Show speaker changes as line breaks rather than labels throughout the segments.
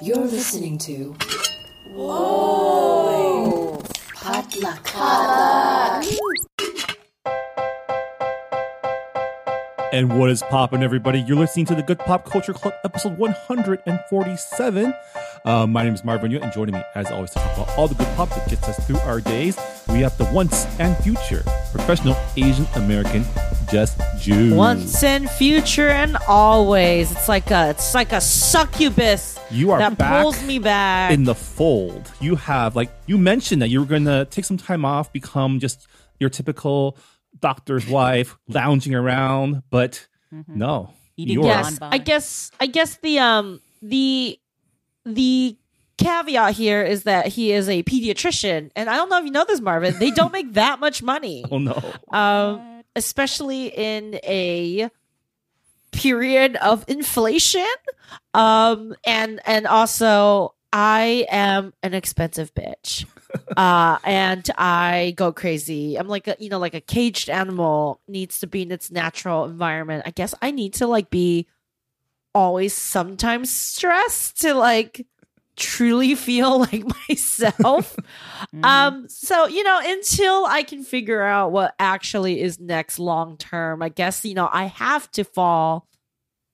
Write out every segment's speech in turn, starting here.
You're listening to. Whoa! Potluck.
And what is poppin', everybody? You're listening to the Good Pop Culture Club, episode 147. Uh, my name is Marvin Yueh, and joining me, as always, to talk about all the good pop that gets us through our days, we have the once and future professional Asian American Jess Ju.
Once and future and always. It's like a it's like a succubus
You are
that
back
pulls me back.
in the fold. You have, like, you mentioned that you were going to take some time off, become just your typical doctor's wife, lounging around, but no.
Eating
you're-
yes,
Bonbon.
I guess I guess the um the the caveat here is that he is a pediatrician, and I don't know if you know this, Marvin. They don't make that much money,
Oh, no.
um, especially in a period of inflation. Um, and and also, I am an expensive bitch. uh and i go crazy i'm like a you know like a caged animal needs to be in its natural environment i guess i need to like be always sometimes stressed to like truly feel like myself. Um so you know until i can figure out what actually is next long term i guess you know i have to fall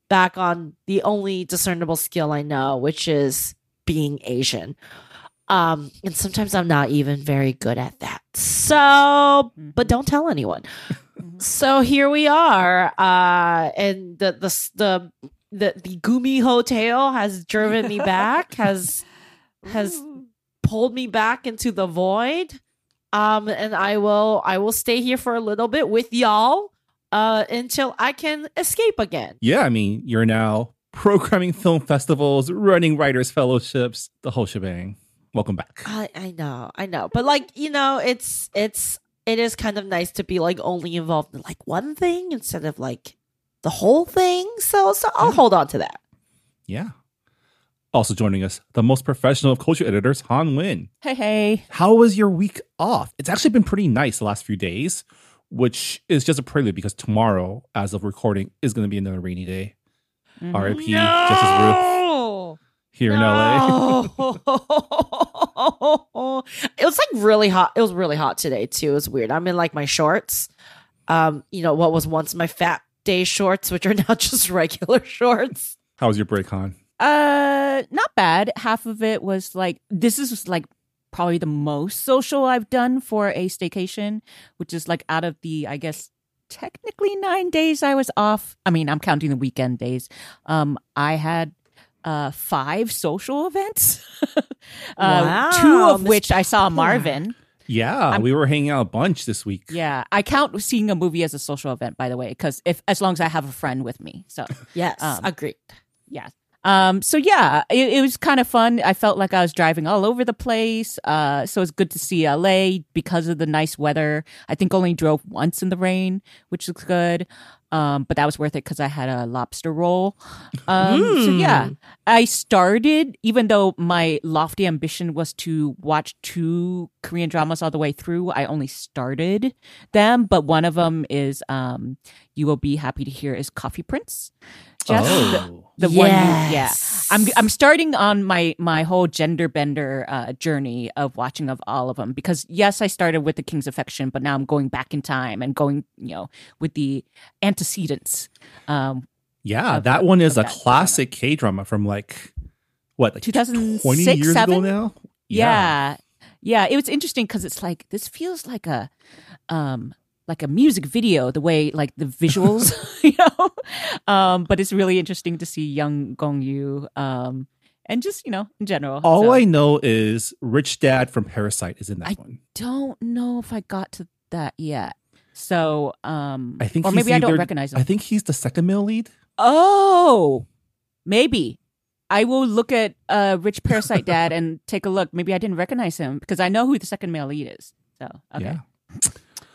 back on the only discernible skill i know which is being asian. Um and sometimes i'm not even very good at that. So but don't tell anyone. So here we are uh and the the the the, the gumi hotel has driven me back has has pulled me back into the void um and i will i will stay here for a little bit with y'all uh until i can escape again
Yeah, I mean, you're now programming film festivals, running writers fellowships, the whole shebang. Welcome back.
I, I know, I know, but like you know, it's it's it is kind of nice to be like only involved in like one thing instead of like the whole thing. So so I'll hold on to that.
Yeah. Also joining us, the most professional of culture editors, Hanh Nguyen.
Hey, hey.
How was your week off? It's actually been pretty nice the last few days, which is just a prelude because tomorrow, as of recording, is going to be another rainy day.
Mhm.
R.I.P. Justice Ruth
No,
here in LA.
It was like really hot. It was really hot today too. It was weird. I'm in like my shorts. Um, you know what was once my fat day shorts, which are now just regular shorts.
How was your break, Hanh?
Uh, not bad. Half of it was like this is like probably the most social I've done for a staycation, which is like out of the I guess technically nine days I was off. I mean, I'm counting the weekend days. Um, I had uh five social events. uh,
Wow,
two of
Miss
which I saw
Popular.
Marvin.
Yeah,
I'm-
we were hanging out a bunch this week.
Yeah, I count seeing a movie as a social event, by the way, because if as long as I have a friend with me, so
Yes,
Um,
agreed.
yeah. Um, so yeah, it, it was kind of fun. I felt like I was driving all over the place. Uh, so it's good to see LA because of the nice weather. I think only drove once in the rain, which looks good. Um, but that was worth it because I had a lobster roll. Um, so yeah, I started, even though my lofty ambition was to watch two Korean dramas all the way through, I only started them. But one of them is, um, you will be happy to hear is Coffee Prince. Just the-
oh.
the one yeah i'm i'm starting on my my whole gender bender uh journey of watching of all of them because yes i started with the king's affection but now i'm going back in time and going you know with the antecedents um
yeah, that
the-
one is a classic K drama from like, what, like
2006,
20 years ago
seven?
now?
yeah yeah, it was interesting because it's like this feels like a um like a music video the way like the visuals you know um but it's really interesting to see young Gong Yoo um and just you know in general
All
So-
I know is Rich Dad from Parasite is in that one.
I-
one.
don't know if I got to that yet. So, um,
I think
or maybe I don't recognize him.
I think he's the second male lead.
oh, maybe I will look at uh, Rich Parasite Dad and take a look. Maybe I didn't recognize him because I know who the second male lead is. So, okay,
Yeah.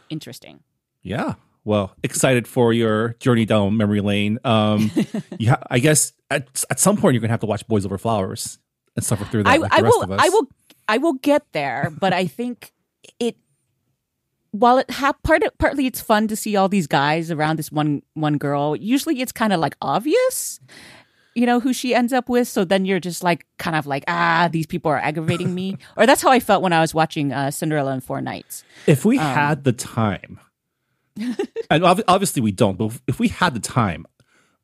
interesting.
Yeah. Well, excited for your journey down memory lane. Um, yeah, I guess at, at some point you're gonna have to watch Boys Over Flowers and suffer through that.
I,
like
I
rest
will.
of us.
I will. I will get there, but I think it. While it ha- part partly it's fun to see all these guys around this one one girl. Usually it's kind of like obvious, you know, who she ends up with. So then you're just like, kind of like, ah, these people are aggravating me. or that's how I felt when I was watching uh, Cinderella and Four Knights.
If we
Um,
had the time, and ob- obviously we don't, but if we had the time,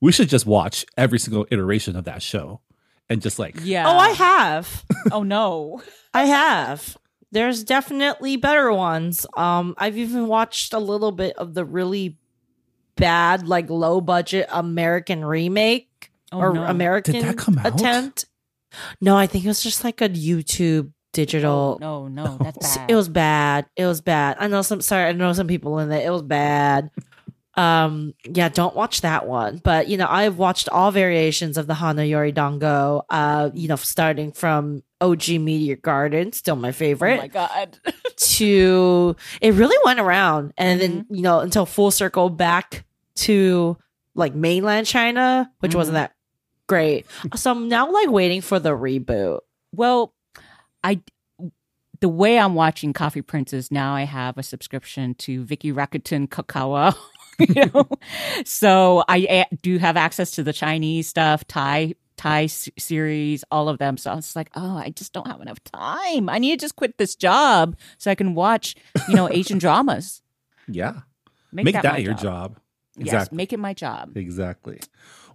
we should just watch every single iteration of that show and just like,
Yeah.
Oh, I have.
oh no.
I have. There's definitely better ones. Um, I've even watched a little bit of the really bad, like low budget American remake
Oh,
or
no.
American
Did that come out?
attempt. No, I think it was just like a YouTube digital.
No, no, that's bad.
It was bad. It was bad. I know some. Sorry, I know some people in it. It was bad. Um. Yeah. Don't watch that one. But you know, I've watched all variations of the Hana Yori Dango. Uh. You know, starting from OG Meteor Garden, still my favorite.
Oh my god.
to it really went around, and then
Mm-hmm.
you know until full circle back to like mainland China, which
Mm-hmm.
wasn't that great. So I'm now like waiting for the reboot.
Well, I the way I'm watching Coffee Princess now, I have a subscription to Viki Rakuten Kocowa. you know? so I do have access to the Chinese stuff, Thai Thai series, all of them. So I was like, oh, I just don't have enough time. I need to just quit this job so I can watch, you know, Asian dramas.
yeah,
Make,
make,
that,
that, your
job.
job.
Yes,
Exactly.
make it my job.
Exactly.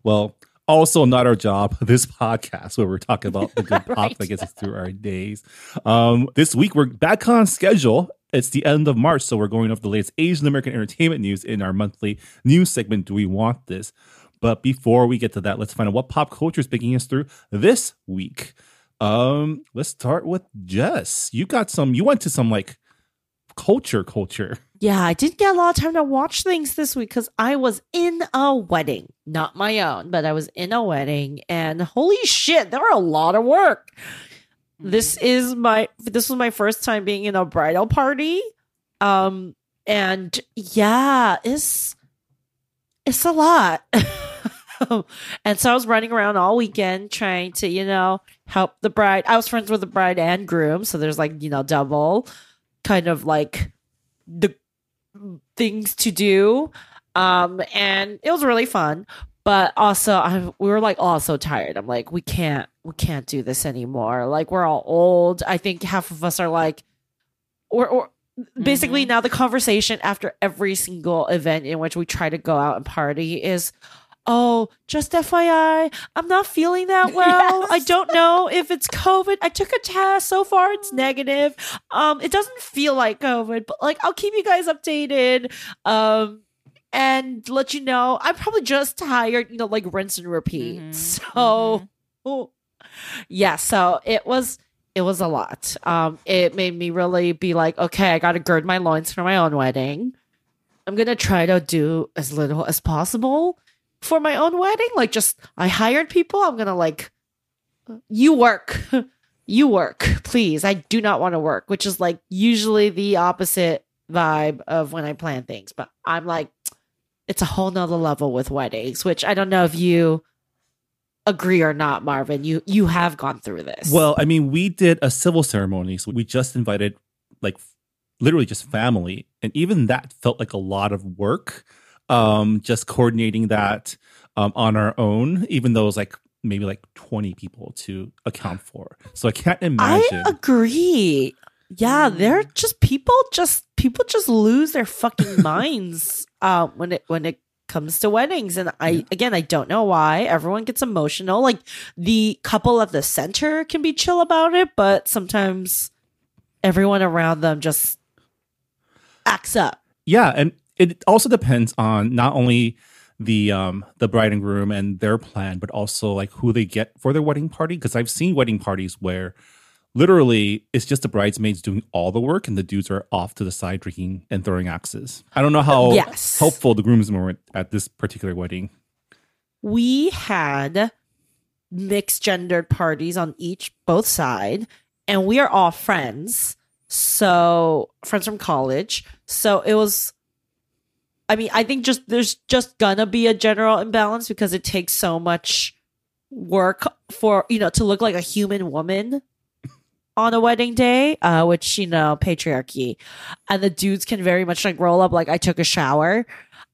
Well, also not our job, this podcast where we're talking about the good pop
Right.
that gets us through our days. Um, this week we're back on schedule. It's the end of March, so we're going over the latest Asian American entertainment news in our monthly news segment. Do we want this? But before we get to that, let's find out what pop culture is picking us through this week. Um, let's start with Jess. You got some. You went to some like culture, culture.
Yeah, I didn't get a lot of time to watch things this week because I was in a wedding. Not my own, but I was in a wedding and holy shit, there were a lot of work. This is my this was my first time being in a bridal party. Um and yeah, it's it's a lot. and so I was running around all weekend trying to, you know, help the bride. I was friends with the bride and groom, so there's like, you know, double kind of like the things to do. Um and it was really fun. But also I, we were like all so tired. I'm like we can't we can't do this anymore. Like we're all old. I think half of us are like or or basically now the conversation after every single event in which we try to go out and party is oh just fyi i'm not feeling that well. I don't know if it's covid. I took a test. So far it's negative. Um it doesn't feel like covid but like i'll keep you guys updated um and let you know. I'm probably just tired you know like rinse and repeat.
Mhm,
so yeah so it was it was a lot. Um it made me really be like okay i gotta gird my loins for my own wedding. I'm gonna try to do as little as possible for my own wedding? Like just i hired people? I'm gonna like you work. You work please. I do not want to work which is like usually the opposite vibe of when i plan things. But i'm like it's a whole nother level with weddings which i don't know if you agree or not marvin. You you have gone through this.
Well, I mean, we did a civil ceremony, so we just invited like literally just family, and even that felt like a lot of work. Um, just coordinating that um, on our own, even though it was like maybe like twenty people to account for. So I can't imagine.
I agree. Yeah, they're just people just people just lose their fucking minds uh when it when it comes to weddings and I again I don't know why everyone gets emotional like the couple at the center can be chill about it but sometimes everyone around them just acts up.
yeah, and it also depends on not only the um the bride and groom and their plan, but also like who they get for their wedding party. Because I've seen wedding parties where literally it's just the bridesmaids doing all the work and the dudes are off to the side drinking and throwing axes. I don't know how
Yes.
helpful the groomsmen were at this particular wedding.
we had mixed gendered parties on each both side and we are all friends so friends from college so it was i mean i think just there's just gonna be a general imbalance because it takes so much work for you know to look like a human woman on a wedding day uh which you know patriarchy and the dudes can very much like roll up like i took a shower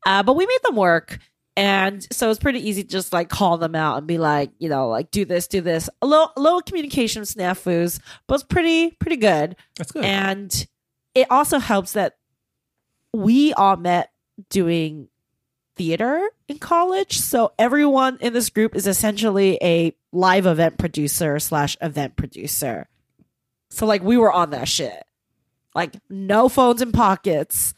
uh but we made them work And so it's pretty easy to just like call them out and be like, you know, like do this, do this. A little, a little communication snafus, but it's pretty, pretty good.
That's good.
And it also helps that we all met doing theater in college. So everyone in this group is essentially a live event producer slash event producer. So like we were on that shit. Like no phones in pockets,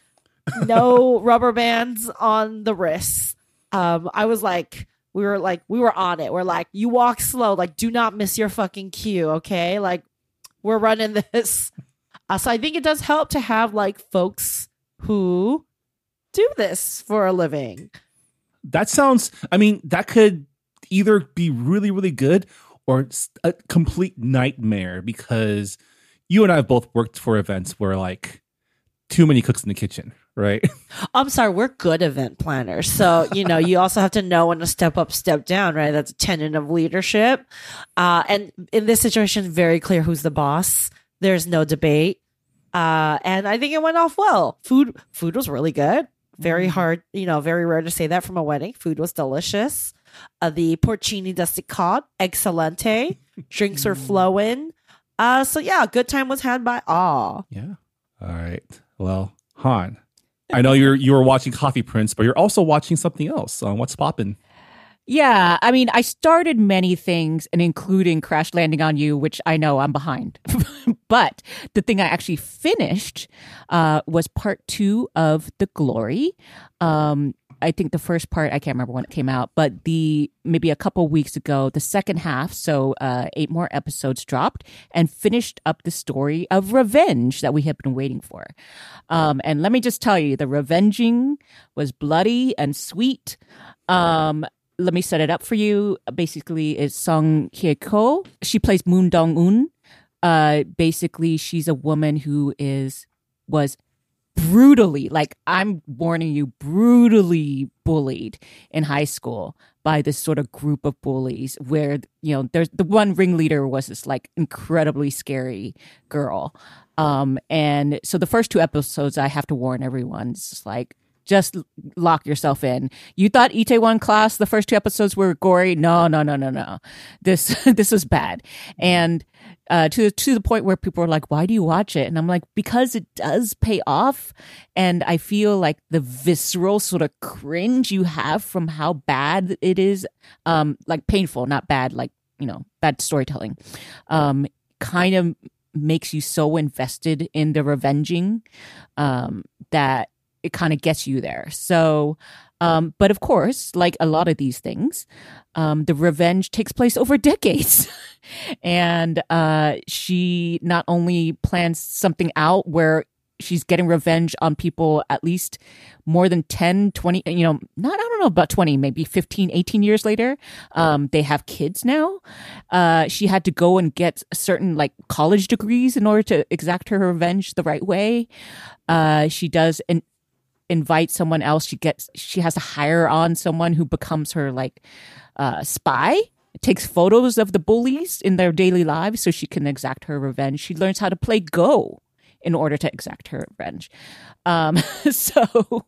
no rubber bands on the wrists. Um, I was like, we were like, we were on it. We're like, you walk slow, like do not miss your fucking cue, okay? Like we're running this. Uh, so I think it does help to have like folks who do this for a living.
that sounds i mean that could either be really really good or it's a complete nightmare because you and i have both worked for events where like too many cooks in the kitchen right
I'm sorry, we're good event planners. So, you know, you also have to know when to step up, step down, right? That's a tenet of leadership. Uh, and in this situation, very clear who's the boss. There's no debate. Uh, and I think it went off well. Food, food was really good. Very hard, you know, very rare to say that from a wedding. Food was delicious. Uh, the porcini d'esticot, excelente. Drinks were flowing. Uh, so yeah, good time was had by all.
yeah all right well Hanh i know you're you were watching coffee prince but you're also watching something else on what's poppin
Yeah, I mean, I started many things, and including Crash Landing on You, which I know I'm behind. but the thing I actually finished uh, was part two of The Glory. Um, I think the first part I can't remember when it came out, but the maybe a couple weeks ago, the second half, so uh, eight more episodes dropped and finished up the story of revenge that we have been waiting for. Um, and let me just tell you, the revenging was bloody and sweet. Um, let me set it up for you. Basically, it's Song Hye-kyo. She plays Moon Dong-eun. Uh, basically, she's a woman who is was brutally, like I'm warning you, brutally bullied in high school by this sort of group of bullies. Where you know, there's the one ringleader was this like incredibly scary girl. Um, and so the first two episodes, I have to warn everyone, it's like just lock yourself in. You thought Itaewon class, the first two episodes were gory. No, no, no, no, no. This this was bad. And uh, to to the point where people are like, "Why do you watch it?" And I'm like, "Because it does pay off." And I feel like the visceral sort of cringe you have from how bad it is, um, like painful, not bad, like you know, bad storytelling, um, kind of makes you so invested in the revenging um, that it kind of gets you there. So, um, but of course, like a lot of these things, um, the revenge takes place over decades. and uh, she not only plans something out where she's getting revenge on people at least more than 10 20 you know not i don't know about 20 maybe 15 18 years later um, they have kids now uh, she had to go and get certain like college degrees in order to exact her revenge the right way uh, she does an invite someone else she gets she has to hire on someone who becomes her like uh, spy. Takes photos of the bullies in their daily lives so she can exact her revenge. She learns how to play go in order to exact her revenge. Um so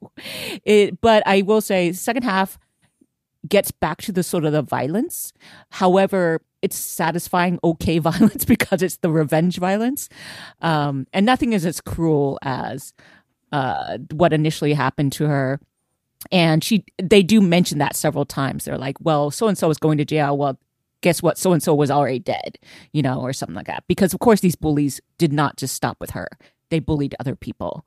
it but i will say second half gets back to the sort of the violence. However it's satisfying okay violence because it's the revenge violence. Um and nothing is as cruel as uh, what initially happened to her. And she, they do mention that several times. They're like, well, so and so is going to jail. Well, guess what? So and so was already dead, you know, or something like that. Because of course, these bullies did not just stop with her; they bullied other people.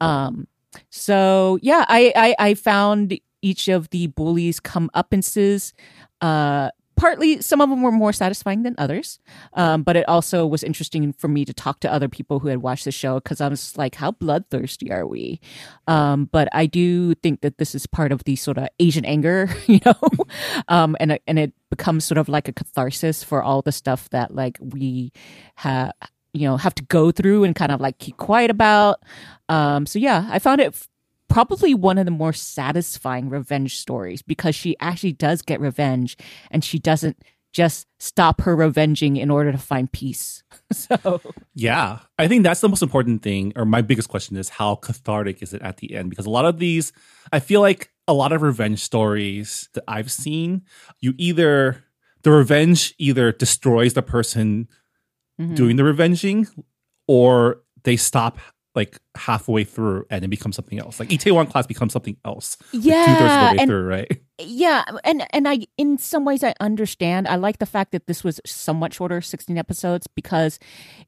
Um, so yeah, I, I I found each of the bullies come uppances uh partly some of them were more satisfying than others um, but it also was interesting for me to talk to other people who had watched the show because i was like how bloodthirsty are we? Um, but i do think that this is part of the sort of asian anger you know? Um, and, and it becomes sort of like a catharsis for all the stuff that like we have you know have to go through and kind of like keep quiet about. Um, so yeah i found it probably one of the more satisfying revenge stories because she actually does get revenge and she doesn't just stop her revenging in order to find peace. so
Yeah, I think that's the most important thing, or my biggest question is how cathartic is it at the end? Because a lot of these, I feel like a lot of revenge stories that I've seen, you either the revenge either destroys the person
Mhm.
doing the revenging, or they stop like halfway through and it becomes something else. Like Itaewon class becomes something else. Two thirds of
yeah,
the way
and
through, right?
yeah, and and I in some ways I understand. I like the fact that this was somewhat shorter, sixteen episodes, because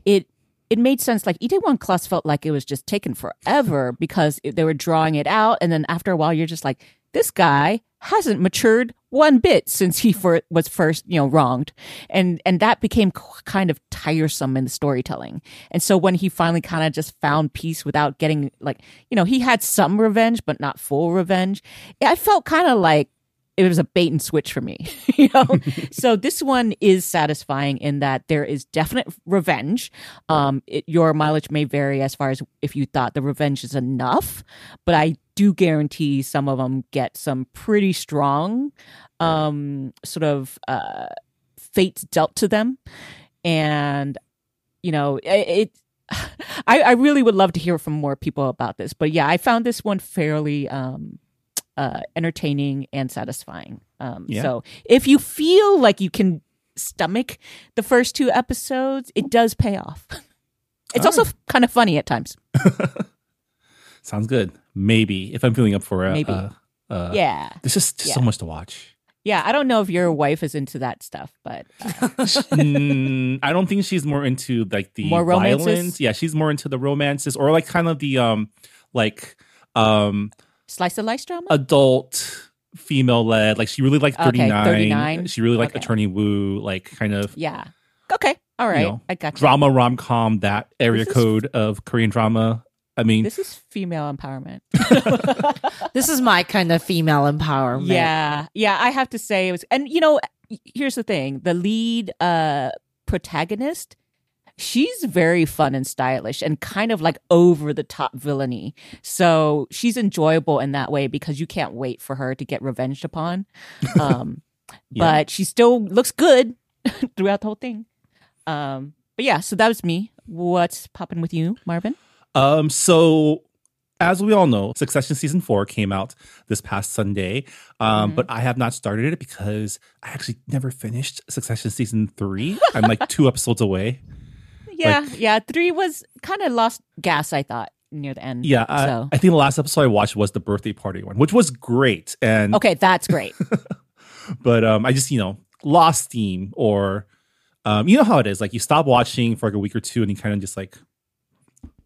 it it made sense. Like Itaewon Class felt like it was just taken forever because they were drawing it out, and then after a while, you're just like, this guy hasn't matured one bit since he for, was first, you know, wronged, and and that became kind of tiresome in the storytelling. And so when he finally kind of just found peace without getting like, you know, he had some revenge, but not full revenge. I felt kind of like it was a bait and switch for me, you know. so this one is satisfying in that there is definite revenge. Um, it, your mileage may vary as far as if you thought the revenge is enough, but I do guarantee some of them get some pretty strong, um, sort of uh, fates dealt to them, and you know it. it I, I really would love to hear from more people about this, but yeah, I found this one fairly um, uh, entertaining and satisfying. Um,
Yeah.
So if you feel like you can stomach the first two episodes, it does pay off. It's
All
also kind of funny at times.
Sounds good. Maybe if I'm feeling up for it.
Maybe.
Uh, uh,
yeah,
There's just so
Yeah.
much to watch.
yeah. I don't know if your wife is into that stuff, but uh,
Mm, I don't think she's more into like the
More romances?
violence. Yeah, she's more into the romances or like kind of the um like um
slice of life drama.
adult female led. Like she really liked
Okay,
39.
39.
She really liked
Okay.
Attorney Woo, like kind of
yeah. Okay. All right.
know,
I got you.
drama rom com, that area
This is-
code of Korean drama. I mean,
This is female empowerment.
This is my kind of female empowerment.
Yeah, yeah, I have to say it was, and you know, here's the thing: the lead uh protagonist, she's very fun and stylish, and kind of like over the top villainy. So she's enjoyable in that way because you can't wait for her to get revenged upon. Um,
Yeah.
but she still looks good throughout the whole thing. Um, but yeah, so that was me. What's popping with you, Marvin?
Um, so as we all know, Succession season four came out this past Sunday. Um,
Mhm.
but I have not started it because I actually never finished Succession season three. I'm like two episodes away.
Yeah, yeah. Three was kind of lost gas. I thought near the end.
Yeah, I,
So
I think the last episode I watched was the birthday party one, which was great. And
okay, that's great.
but um, I just you know lost steam or um, you know how it is. Like you stop watching for like a week or two, and you kind of just like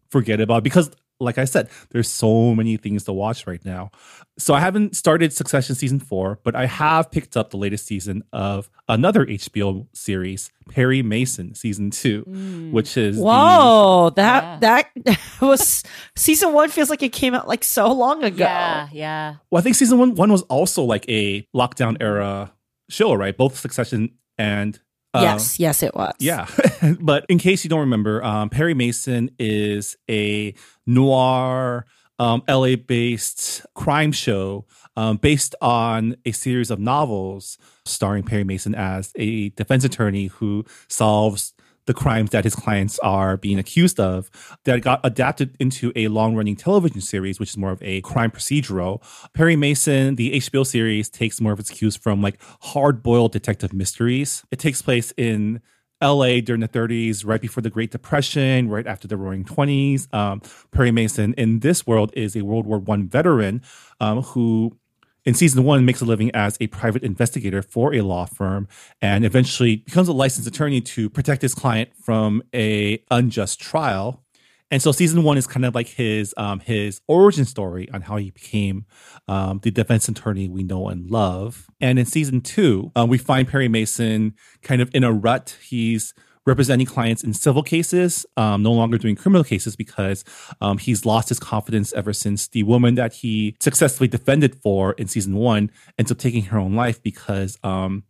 forget about it because. Like I said, there's so many things to watch right now. So I haven't started Succession season four, but I have picked up the latest season of another HBO series, Perry Mason season two, mm. which is the-
Whoa, that
Yeah.
that was season one. Feels like it came out like so long ago.
Yeah, yeah.
Well, I think season one one was also like a lockdown era show, right? Both Succession and
yes, yes, it was.
yeah. but in case you don't remember, um, Perry Mason is a noir, um, LA based crime show um, based on a series of novels starring Perry Mason as a defense attorney who solves the crimes that his clients are being accused of that got adapted into a long-running television series which is more of a crime procedural perry mason the hbo series takes more of its cues from like hard-boiled detective mysteries it takes place in LA during the 30s, right before the Great Depression, right after the Roaring 20s. Um, Perry Mason in this world is a World War One veteran um, who in season one makes a living as a private investigator for a law firm and eventually becomes a licensed attorney to protect his client from a unjust trial. And so season one is kind of like his um, his origin story on how he became um, the defense attorney we know and love. And in season two um, we find perry mason kind of in a rut. He's representing clients in civil cases, um, no longer doing criminal cases because um, he's lost his confidence ever since the woman that he successfully defended for in season one ends up taking her own life because. Um,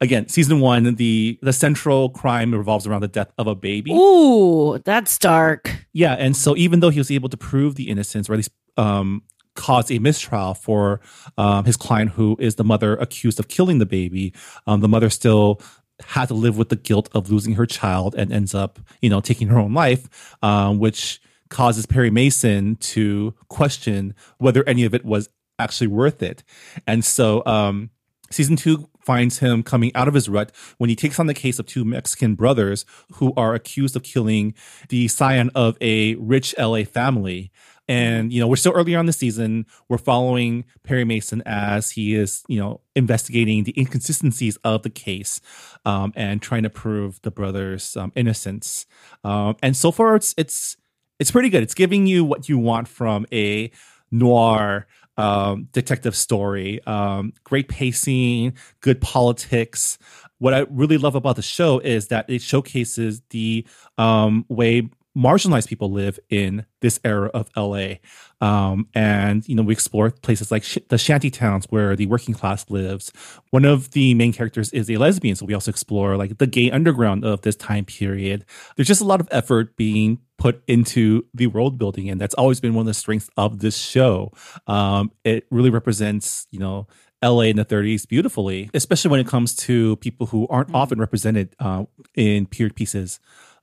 Again, season one, the the central crime revolves around the death of a baby.
Ooh, that's dark.
Yeah, and so even though he was able to prove the innocence, or at least um, cause a mistrial for um, his client, who is the mother accused of killing the baby, um, the mother still had to live with the guilt of losing her child and ends up, you know, taking her own life, um, which causes Perry Mason to question whether any of it was actually worth it. And so, um, season two finds him coming out of his rut when he takes on the case of two Mexican brothers who are accused of killing the scion of a rich LA family. And, you know, we're still early on the season. We're following Perry Mason as he is, you know, investigating the inconsistencies of the case um, and trying to prove the brothers' um, innocence. Um, and so far, it's, it's, it's pretty good. It's giving you what you want from a noir um, detective story. Um, great pacing, good politics. What I really love about the show is that it showcases the um, way marginalized people live in this era of LA. Um, and, you know, we explore places like sh- the shanty towns where the working class lives. One of the main characters is a lesbian. So we also explore like the gay underground of this time period. There's just a lot of effort being put into the world building. And that's always been one of the strengths of this show. Um, it really represents, you know, LA in the 30s beautifully, especially when it comes to people who aren't often represented uh, in period pieces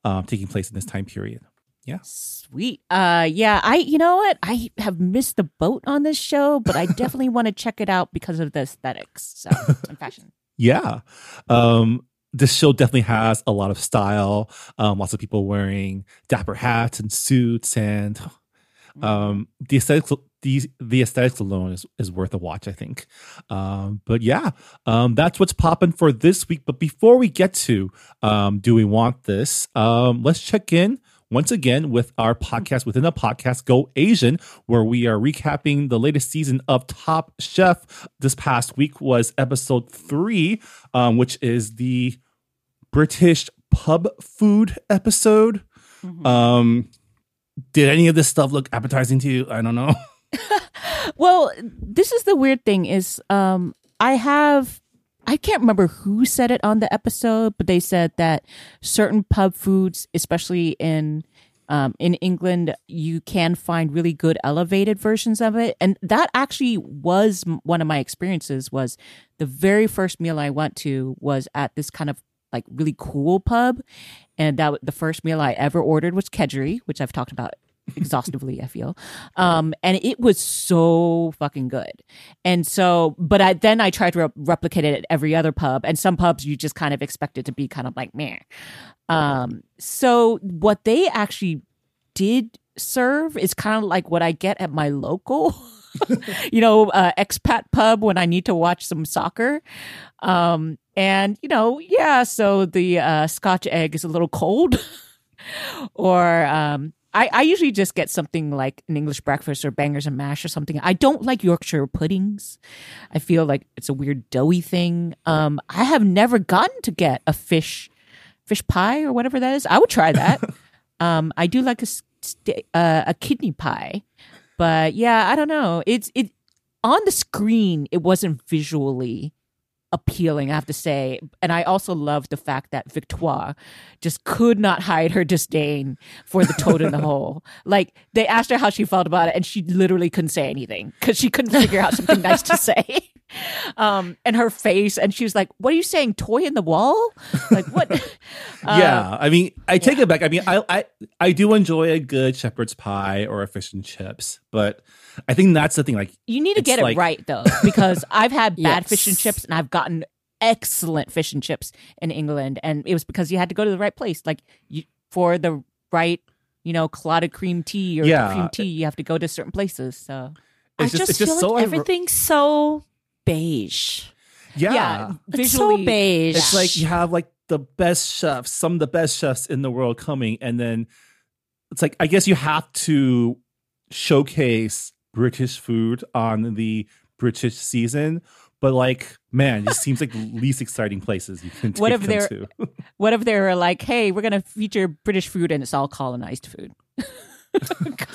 um, taking place in this time period. Yeah.
Sweet. Uh yeah, I you know what? I have missed the boat on this show, but I definitely want to check it out because of the aesthetics so and fashion.
Yeah. Um, this show definitely has a lot of style. Um, lots of people wearing dapper hats and suits, and um, the aesthetics the the aesthetics alone is, is worth a watch, I think. Um, but yeah, um, that's what's popping for this week. But before we get to um, do we want this, um, let's check in once again with our podcast within a podcast, Go Asian, where we are recapping the latest season of Top Chef. This past week was episode three, um, which is the British pub food episode. Um, did any of this stuff look appetizing to you? I don't know.
Well, this is the weird thing is um I have I can't remember who said it on the episode, but they said that certain pub foods, especially in um, in England, you can find really good elevated versions of it, and that actually was one of my experiences. Was the very first meal I went to was at this kind of like really cool pub, and that the first meal I ever ordered was kedgeree, which I've talked about exhaustively i feel. Um and it was so fucking good. And so but i then i tried to re- replicate it at every other pub and some pubs you just kind of expect it to be kind of like meh. Um so what they actually did serve is kind of like what i get at my local you know uh, expat pub when i need to watch some soccer. Um and you know yeah so the uh scotch egg is a little cold or um I, I usually just get something like an English breakfast or bangers and mash or something. I don't like Yorkshire puddings. I feel like it's a weird doughy thing. Um, I have never gotten to get a fish fish pie or whatever that is. I would try that. um, I do like a st- uh, a kidney pie, but yeah, I don't know. It's it on the screen. It wasn't visually appealing, I have to say. And I also love the fact that Victoire just could not hide her disdain for the toad in the hole. Like they asked her how she felt about it, and she literally couldn't say anything because she couldn't figure out something nice to say. Um, and her face, and she was like, "What are you saying? Toy in the wall? Like what?" Uh,
yeah, I mean, I take it back. I mean, I, I I do enjoy a good shepherd's pie or a fish and chips, but I think that's the thing. Like,
You need to
It's
get
like-
it right though, because I've had bad fish and chips, and I've gotten excellent fish and chips in England, and it was because you had to go to the right place, like you, for the right, you know, clotted cream tea or
Yeah.
cream tea. You have to go to certain places. So
it's
I
just,
just,
it's just
feel
so
like
irre-
everything's so beige.
Yeah,
yeah,
It's so beige.
it's like you have like the best chefs, some of the best chefs in the world coming, and then it's like I guess you have to showcase British food on the British season. But like, man, it just seems like the least exciting places you can take
What if
them
they're-
to.
what if they were like, "Hey, we're gonna feature British food, and it's all colonized food?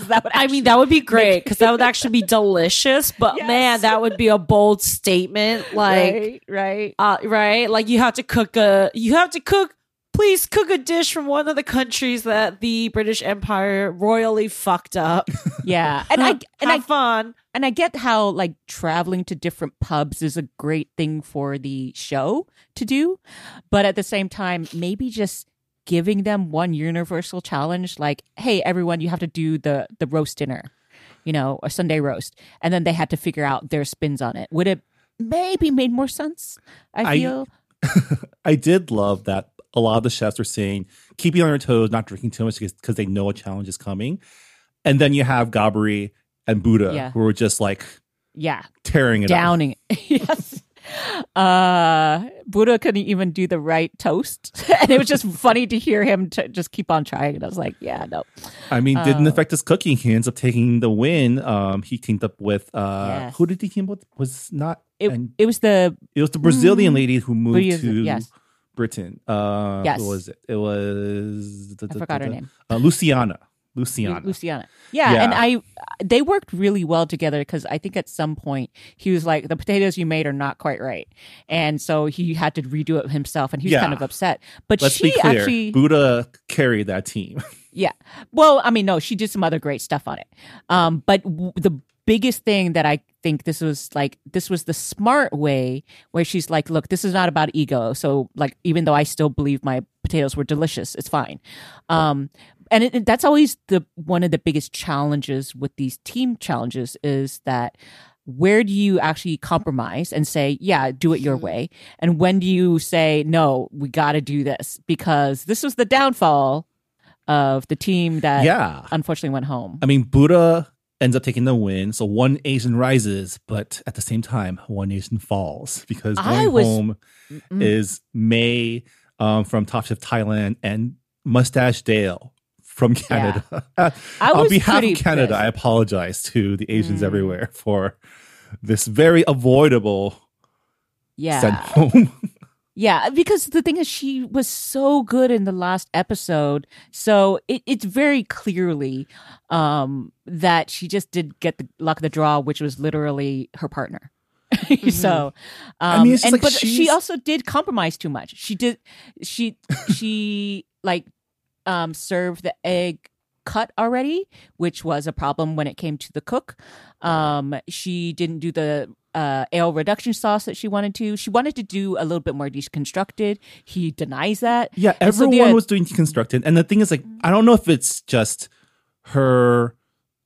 that would
I mean, that would be great because that would actually be delicious. But
Yes.
man, that would be a bold statement. Like,
right, right.
uh, right? Like you have to cook a, you have to cook. Please cook a dish from one of the countries that the British Empire royally fucked up.
Yeah, and I and I
fun.
and I get how like traveling to different pubs is a great thing for the show to do, but at the same time, maybe just giving them one universal challenge, like, "Hey, everyone, you have to do the the roast dinner." you know, a Sunday roast, and then they had to figure out their spins on it. Would it maybe made more sense? I
I-
feel.
I did love that a lot of the chefs are saying keeping on your toes, not drinking too much because they know a challenge is coming. And then you have Gabri and Buddha
Yeah.
who were just like
yeah,
tearing it
downing it. yes. Uh, Buddha couldn't even do the right toast, and it was just funny to hear him t- just keep on trying. And I was like, "Yeah, no,
I mean, didn't
Uh,
affect his cooking. He ends up taking the win. Um, he teamed up with uh,
Yes.
who did he team with? Was not
it
and
it was the
it was the Brazilian lady who moved
Brazil-
to
yes.
Britain. Uh,
Yes.
who was it? It was
I forgot her name,
Uh, Luciana. Luciana.
Luciana. Yeah,
Yeah.
and I they worked really well together because I think at some point he was like, "The potatoes you made are not quite right," and so he had to redo it himself, and he was
Yeah.
kind of upset. But
Let's
she
be clear.
actually
Buddha carried that team.
Yeah. Well, I mean, no, she did some other great stuff on it. Um, but w- the biggest thing that I think this was like, this was the smart way where she's like, look, this is not about ego. So, like, even though I still believe my potatoes were delicious, it's fine. Um, and it, that's always the one of the biggest challenges with these team challenges is that where do you actually compromise and say yeah do it your way and when do you say no we got to do this because this was the downfall of the team that
yeah.
unfortunately went home.
I mean, Buddha ends up taking the win. So one Asian rises, but at the same time, one Asian falls because
I
going
was-
home
Mm.
is May um, from Top Chef Thailand and Mustache Dale from Canada.
I
On behalf of Canada,
pissed.
I apologize to the Asians
Mm.
everywhere for this very avoidable
yeah,
send home.
yeah. Because the thing is, she was so good in the last episode, so it, it's very clearly um, that she just did get the luck of the draw, which was literally her partner. so, um,
mean, it's
and
like
but she also did compromise too much. She did, she she like um served the egg cut already, which was a problem when it came to the cook. Um, she didn't do the uh, ale reduction sauce that she wanted to. She wanted to do a little bit more deconstructed. He denies that.
Yeah,
And so
everyone
the-
was doing deconstructed. And the thing is, like, I don't know if it's just her,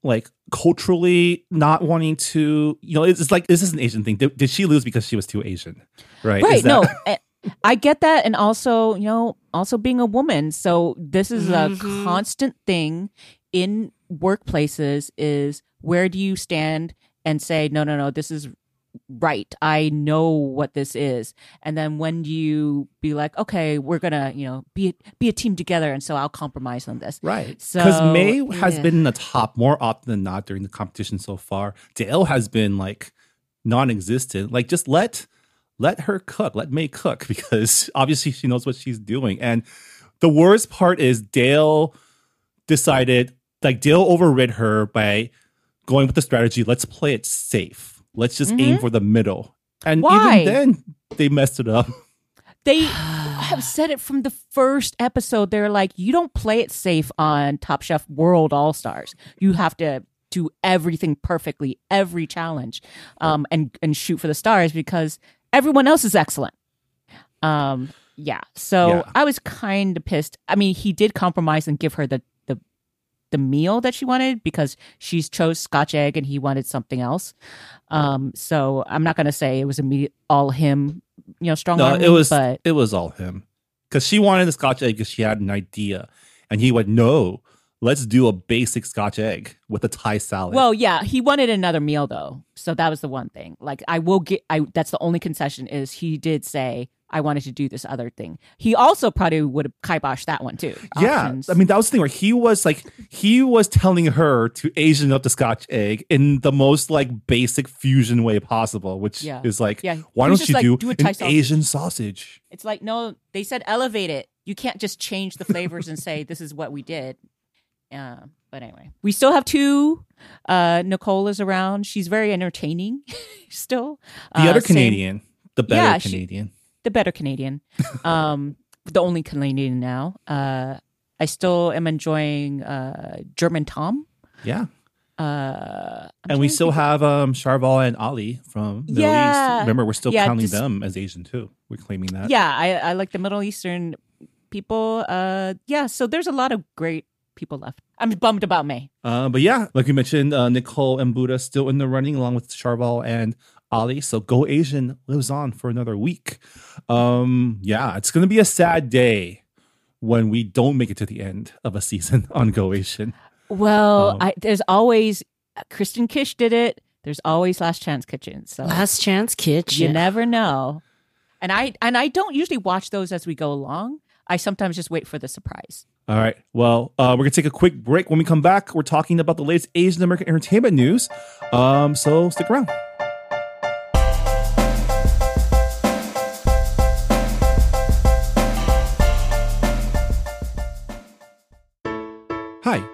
like, culturally not wanting to, you know, it's, it's like, this is an Asian thing. Did, did she lose because she was too Asian? Right.
Right.
Is that-
No, I- I get that. And also, you know, also being a woman. So this is a
Mhm.
constant thing in workplaces is where do you stand and say, no, no, no, this is right. I know what this is. And then when you be like, okay, we're gonna, you know, be be a team together and so I'll compromise on this.
Right.
So,
Because May has
yeah.
been in the top more often than not during the competition so far. Dale has been like non existent. Like just let let her cook. Let May cook because obviously she knows what she's doing. And the worst part is Dale decided like Dale overrid her by going with the strategy, let's play it safe. Let's just aim for the middle. And
Why?
even then they messed it up.
They have said it from the first episode. They're like, you don't play it safe on Top Chef World All Stars. You have to do everything perfectly, every challenge, um, and and shoot for the stars because everyone else is excellent. Um, yeah. So
Yeah.
I was kind of pissed. I mean, he did compromise and give her the the meal that she wanted because she chose Scotch egg and he wanted something else. Um, so I'm not gonna say it was immediate all him, you know, strong
No, it was
but
it was all him because she wanted the Scotch egg because she had an idea, and he went, "No, let's do a basic Scotch egg with a Thai salad."
Well, yeah, he wanted another meal though, so that was the one thing. Like, I will get. I that's the only concession is he did say I wanted to do this other thing. He also probably would have kiboshed that one too.
yeah, I mean that was the thing where he was like he was telling her to Asian up the Scotch egg in the most like basic fusion way possible, which
Yeah.
is like,
Yeah,
why don't you
like,
do,
do
an
sausage.
Asian sausage?
it's like no, they said elevate it. You can't just change the flavors and say this is what we did. Uh, but anyway, we still have two. Uh, Nicole is around. She's very entertaining still.
The
Uh,
other
same-
Canadian, the better
Yeah, she-
Canadian.
The better Canadian. Um, the only Canadian now. Uh, I still am enjoying uh, German Tom.
yeah.
Uh,
and we still have um Charbel and Ali from Middle
Yeah.
East. Remember, we're still
Yeah,
counting
just-
them as Asian too. We're claiming that.
Yeah, I, I like the Middle Eastern people. Uh, yeah, so there's a lot of great people left. I'm bummed about May.
Uh, but yeah, like we mentioned, uh, Nicole and Buddha still in the running along with Charbel and Ali. So Go Asian lives on for another week. Um, yeah, it's going to be a sad day when we don't make it to the end of a season on Go Asian.
Well,
Um,
I, there's always Kristen Kish did it. There's always Last Chance Kitchen. So
Last Chance Kitchen.
you never know. And I and I don't usually watch those as we go along. I sometimes just wait for the surprise.
All right. Well, uh, we're gonna take a quick break. When we come back, we're talking about the latest Asian American entertainment news. Um, so stick around.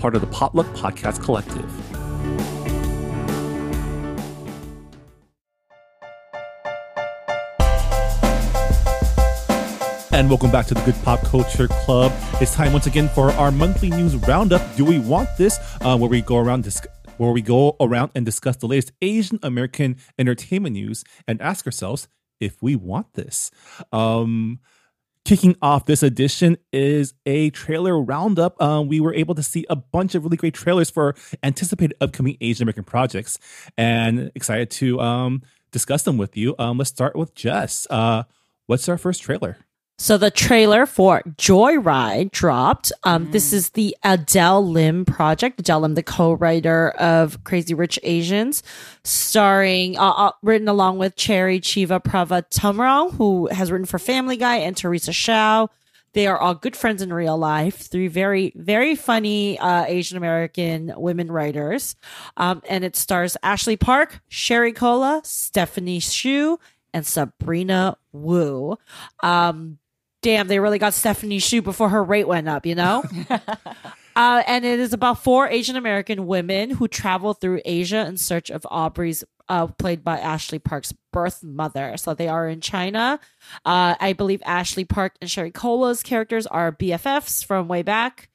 Part of the Potluck Podcast Collective. And welcome back to the Good Pop Culture Club. It's time once again for our monthly news roundup. Do we want this? Uh, where we go around dis- where we go around and discuss the latest Asian American entertainment news and ask ourselves if we want this. Um, kicking off this edition is a trailer roundup. Um, we were able to see a bunch of really great trailers for anticipated upcoming Asian American projects, and excited to um, discuss them with you. Um, let's start with Jess. Uh, what's our first trailer?
So the trailer for Joyride dropped. Um, This is the Adele Lim project. Adele Lim, the co-writer of Crazy Rich Asians, starring, uh, uh, written along with Cherry Chevapravatdumrong, who has written for Family Guy, and Teresa Hsiao. They are all good friends in real life. Three very, very funny uh, Asian American women writers. Um, and it stars Ashley Park, Sherry Cola, Stephanie Hsu, and Sabrina Wu. Um, damn, they really got Stephanie Hsu before her rate went up, you know? uh, and it is about four Asian American women who travel through Asia in search of Aubrey's, uh, played by Ashley Park's birth mother. So they are in China. Uh, I believe Ashley Park and Sherry Cola's characters are BFFs from way back.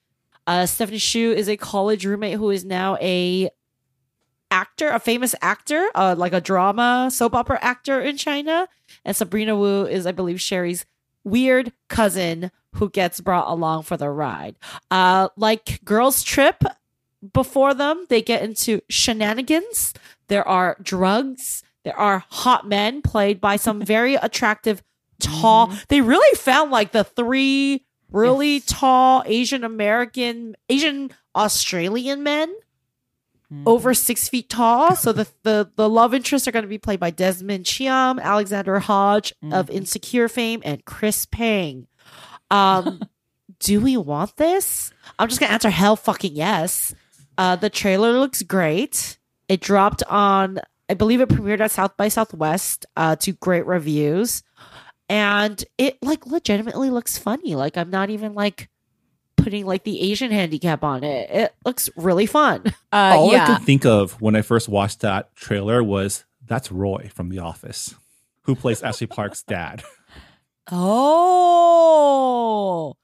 Uh, Stephanie Hsu is a college roommate who is now a actor, a famous actor, uh, like a drama soap opera actor in China. And Sabrina Wu is, I believe, Sherry's weird cousin who gets brought along for the ride. Uh, like Girls Trip, before them, they get into shenanigans. There are drugs. There are hot men played by some very attractive, tall. They really found like the three really tall Asian American, Asian Australian men over six feet tall. So the the the love interests are going to be played by Desmond Chiam, Alexander Hodge of Insecure fame, and Chris Pang. Um, do we want this? I'm just gonna answer hell fucking yes. Uh, the trailer looks great. It dropped on, I believe it premiered at South by Southwest uh, to great reviews, and it like legitimately looks funny. Like I'm not even like putting like the Asian handicap on it. It looks really fun.
Uh,
All I
yeah.
could think of when I first watched that trailer was that's Roy from The Office, who plays Ashley Park's dad.
Oh.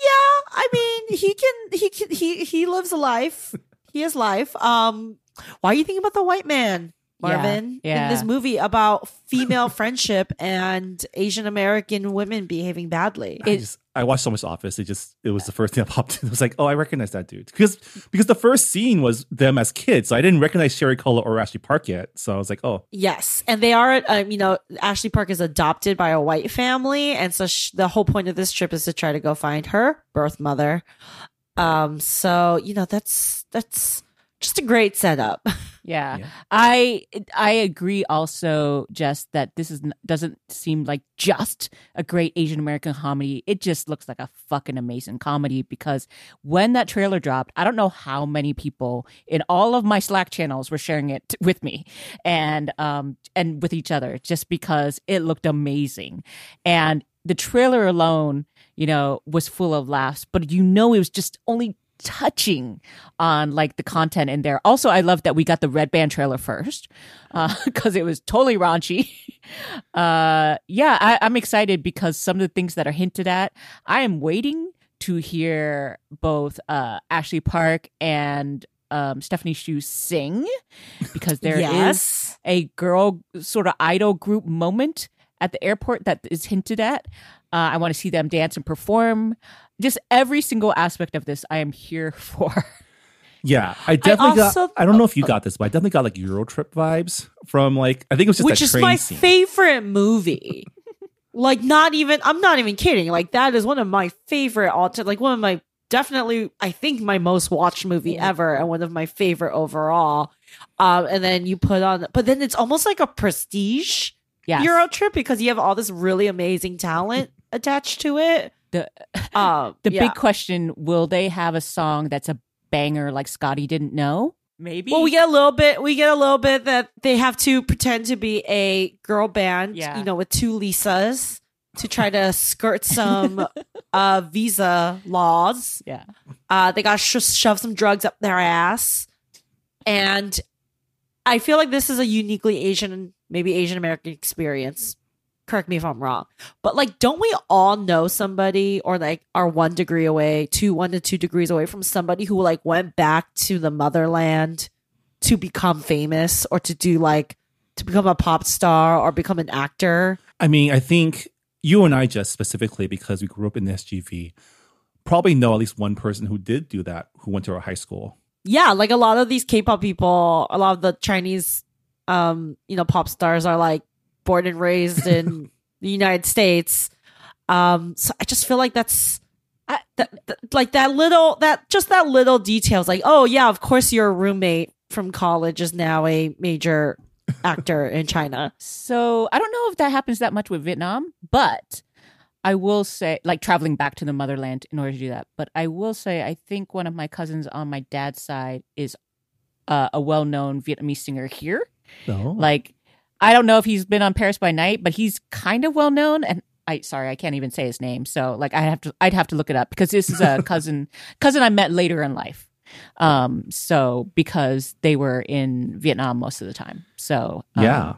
Yeah, I mean, he can he can he he lives a life. He has life. Um why are you thinking about the white man, Marvin?
yeah.
In this movie about female friendship and Asian American women behaving badly.
I just I watched so much Office. It just it was the first thing that popped in. I was like, oh, I recognize that dude because because the first scene was them as kids. So I didn't recognize Sherry Cola or Ashley Park yet. So I was like, oh,
Yes, and they are. Um, you know, Ashley Park is adopted by a white family, and so sh- the whole point of this trip is to try to go find her birth mother. Um, so you know that's that's just a great setup.
Yeah.
Yeah.
I I agree also Jess that this is doesn't seem like just a great Asian American comedy. It just looks like a fucking amazing comedy because when that trailer dropped, I don't know how many people in all of my Slack channels were sharing it with me and um and with each other just because it looked amazing. And the trailer alone, you know, was full of laughs, but you know it was just only touching on like the content in there. Also, I love that we got the red band trailer first because it was totally raunchy. uh, yeah, I, I'm excited because some of the things that are hinted at, I am waiting to hear both uh, Ashley Park and um, Stephanie Hsu sing because there is
yes.
a girl sort of idol group moment at the airport that is hinted at. Uh, I want to see them dance and perform. Just every single aspect of this, I am here for.
Yeah, I definitely
also-
got. I don't know if you got this, but I definitely got like EuroTrip vibes from like I think it was just
which
that
is
train
my
scene.
favorite movie. like, not even. I'm not even kidding. Like, that is one of my favorite. All time, like one of my definitely. I think my most watched movie ever, and one of my favorite overall. Um, and then you put on, but then it's almost like a prestige
Yes.
EuroTrip because you have all this really amazing talent attached to it.
The-
um,
The
yeah.
big question will they have a song that's a banger like Scotty didn't know? Maybe.
Well, we get a little bit. We get a little bit that they have to pretend to be a girl band,
Yeah.
you know, with two Lisas to try to skirt some uh, visa laws.
Yeah.
Uh, they got to sh- shove some drugs up their ass, and I feel like this is a uniquely Asian, maybe Asian American experience. Correct me if I'm wrong, but like, don't we all know somebody or like are one degree away, two, one to two degrees away from somebody who like went back to the motherland to become famous or to do like to become a pop star or become an actor?
I mean, I think you and I just specifically because we grew up in the SGV probably know at least one person who did do that who went to our high school.
yeah, like a lot of these K-pop people, a lot of the Chinese, um, you know, pop stars are like born and raised in the United States. Um, so I just feel like that's I, that, that- like that little that just that little details, like oh yeah, of course your roommate from college is now a major actor in China.
So I don't know if that happens that much with Vietnam, but I will say, like traveling back to the motherland in order to do that. But I will say, I think one of my cousins on my dad's side is uh, a well known Vietnamese singer here.
No.
Like, I don't know if he's been on Paris by Night, but he's kind of well known. And I, sorry, I can't even say his name. So, like, I have to, I'd have to look it up because this is a cousin, cousin I met later in life. Um, so because they were in Vietnam most of the time. So, um,
yeah.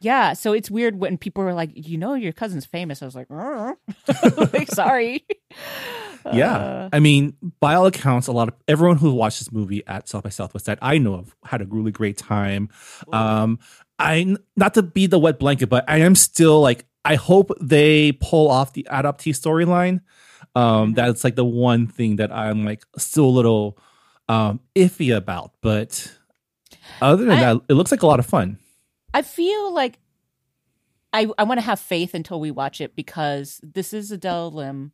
yeah, so it's weird when people are like, "You know, your cousin's famous." I was like, "Uh." like "Sorry."
Yeah.
Uh,
I mean, by all accounts, a lot of everyone who watched this movie at South by Southwest that I know of had a really great time. Um, I not to be the wet blanket, but I am still like I hope they pull off the adoptee storyline. Um, that's like the one thing that I'm like still a little um iffy about, but other than
I-
that, it looks like a lot of fun.
I feel like I I want to have faith until we watch it because this is Adele Lim,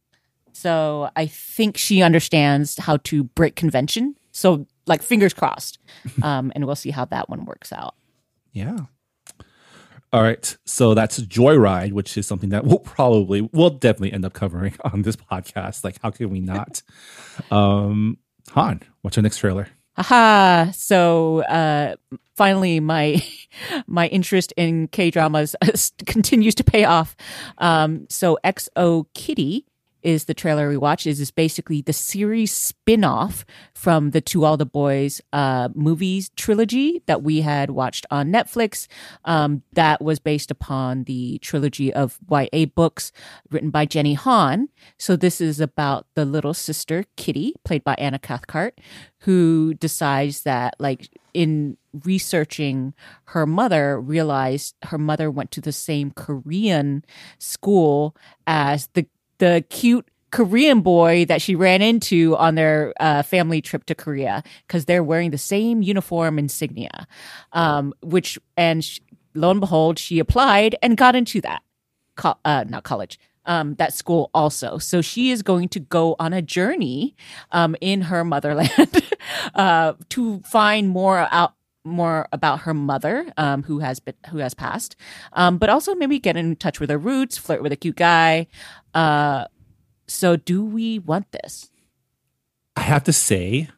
so I think she understands how to break convention. So, like, fingers crossed, um, and we'll see how that one works out.
Yeah. All right. So that's Joyride, which is something that we'll probably, we'll definitely end up covering on this podcast. Like, how can we not? um, Hanh, what's our next trailer?
Haha. So uh finally my my interest in K dramas continues to pay off. Um so XO Kitty is the trailer we watched is is basically the series spin-off from the To All the Boys uh movies trilogy that we had watched on Netflix. Um that was based upon the trilogy of YA books written by Jenny Han. So this is about the little sister Kitty played by Anna Cathcart who decides that like in researching her mother realized her mother went to the same Korean school as the the cute Korean boy that she ran into on their uh, family trip to Korea because they're wearing the same uniform insignia, um, which and sh lo and behold, she applied and got into that, co- uh, not college, um, that school also. So she is going to go on a journey um, in her motherland uh, to find more out more about her mother um, who has been who has passed. Um, but also maybe get in touch with her roots flirt with a cute guy. Uh, so do we want this?
I have to say,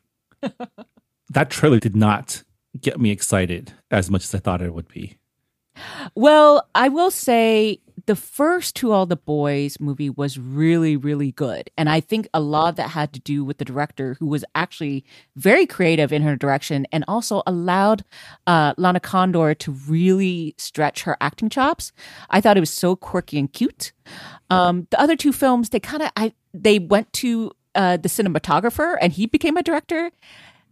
that trailer did not get me excited as much as I thought it would be.
Well, I will say the first To All the Boys movie was really, really good. And I think a lot of that had to do with the director, who was actually very creative in her direction and also allowed uh, Lana Condor to really stretch her acting chops. I thought it was so quirky and cute. Um, the other two films, they kind of, I they went to uh, the cinematographer and he became a director.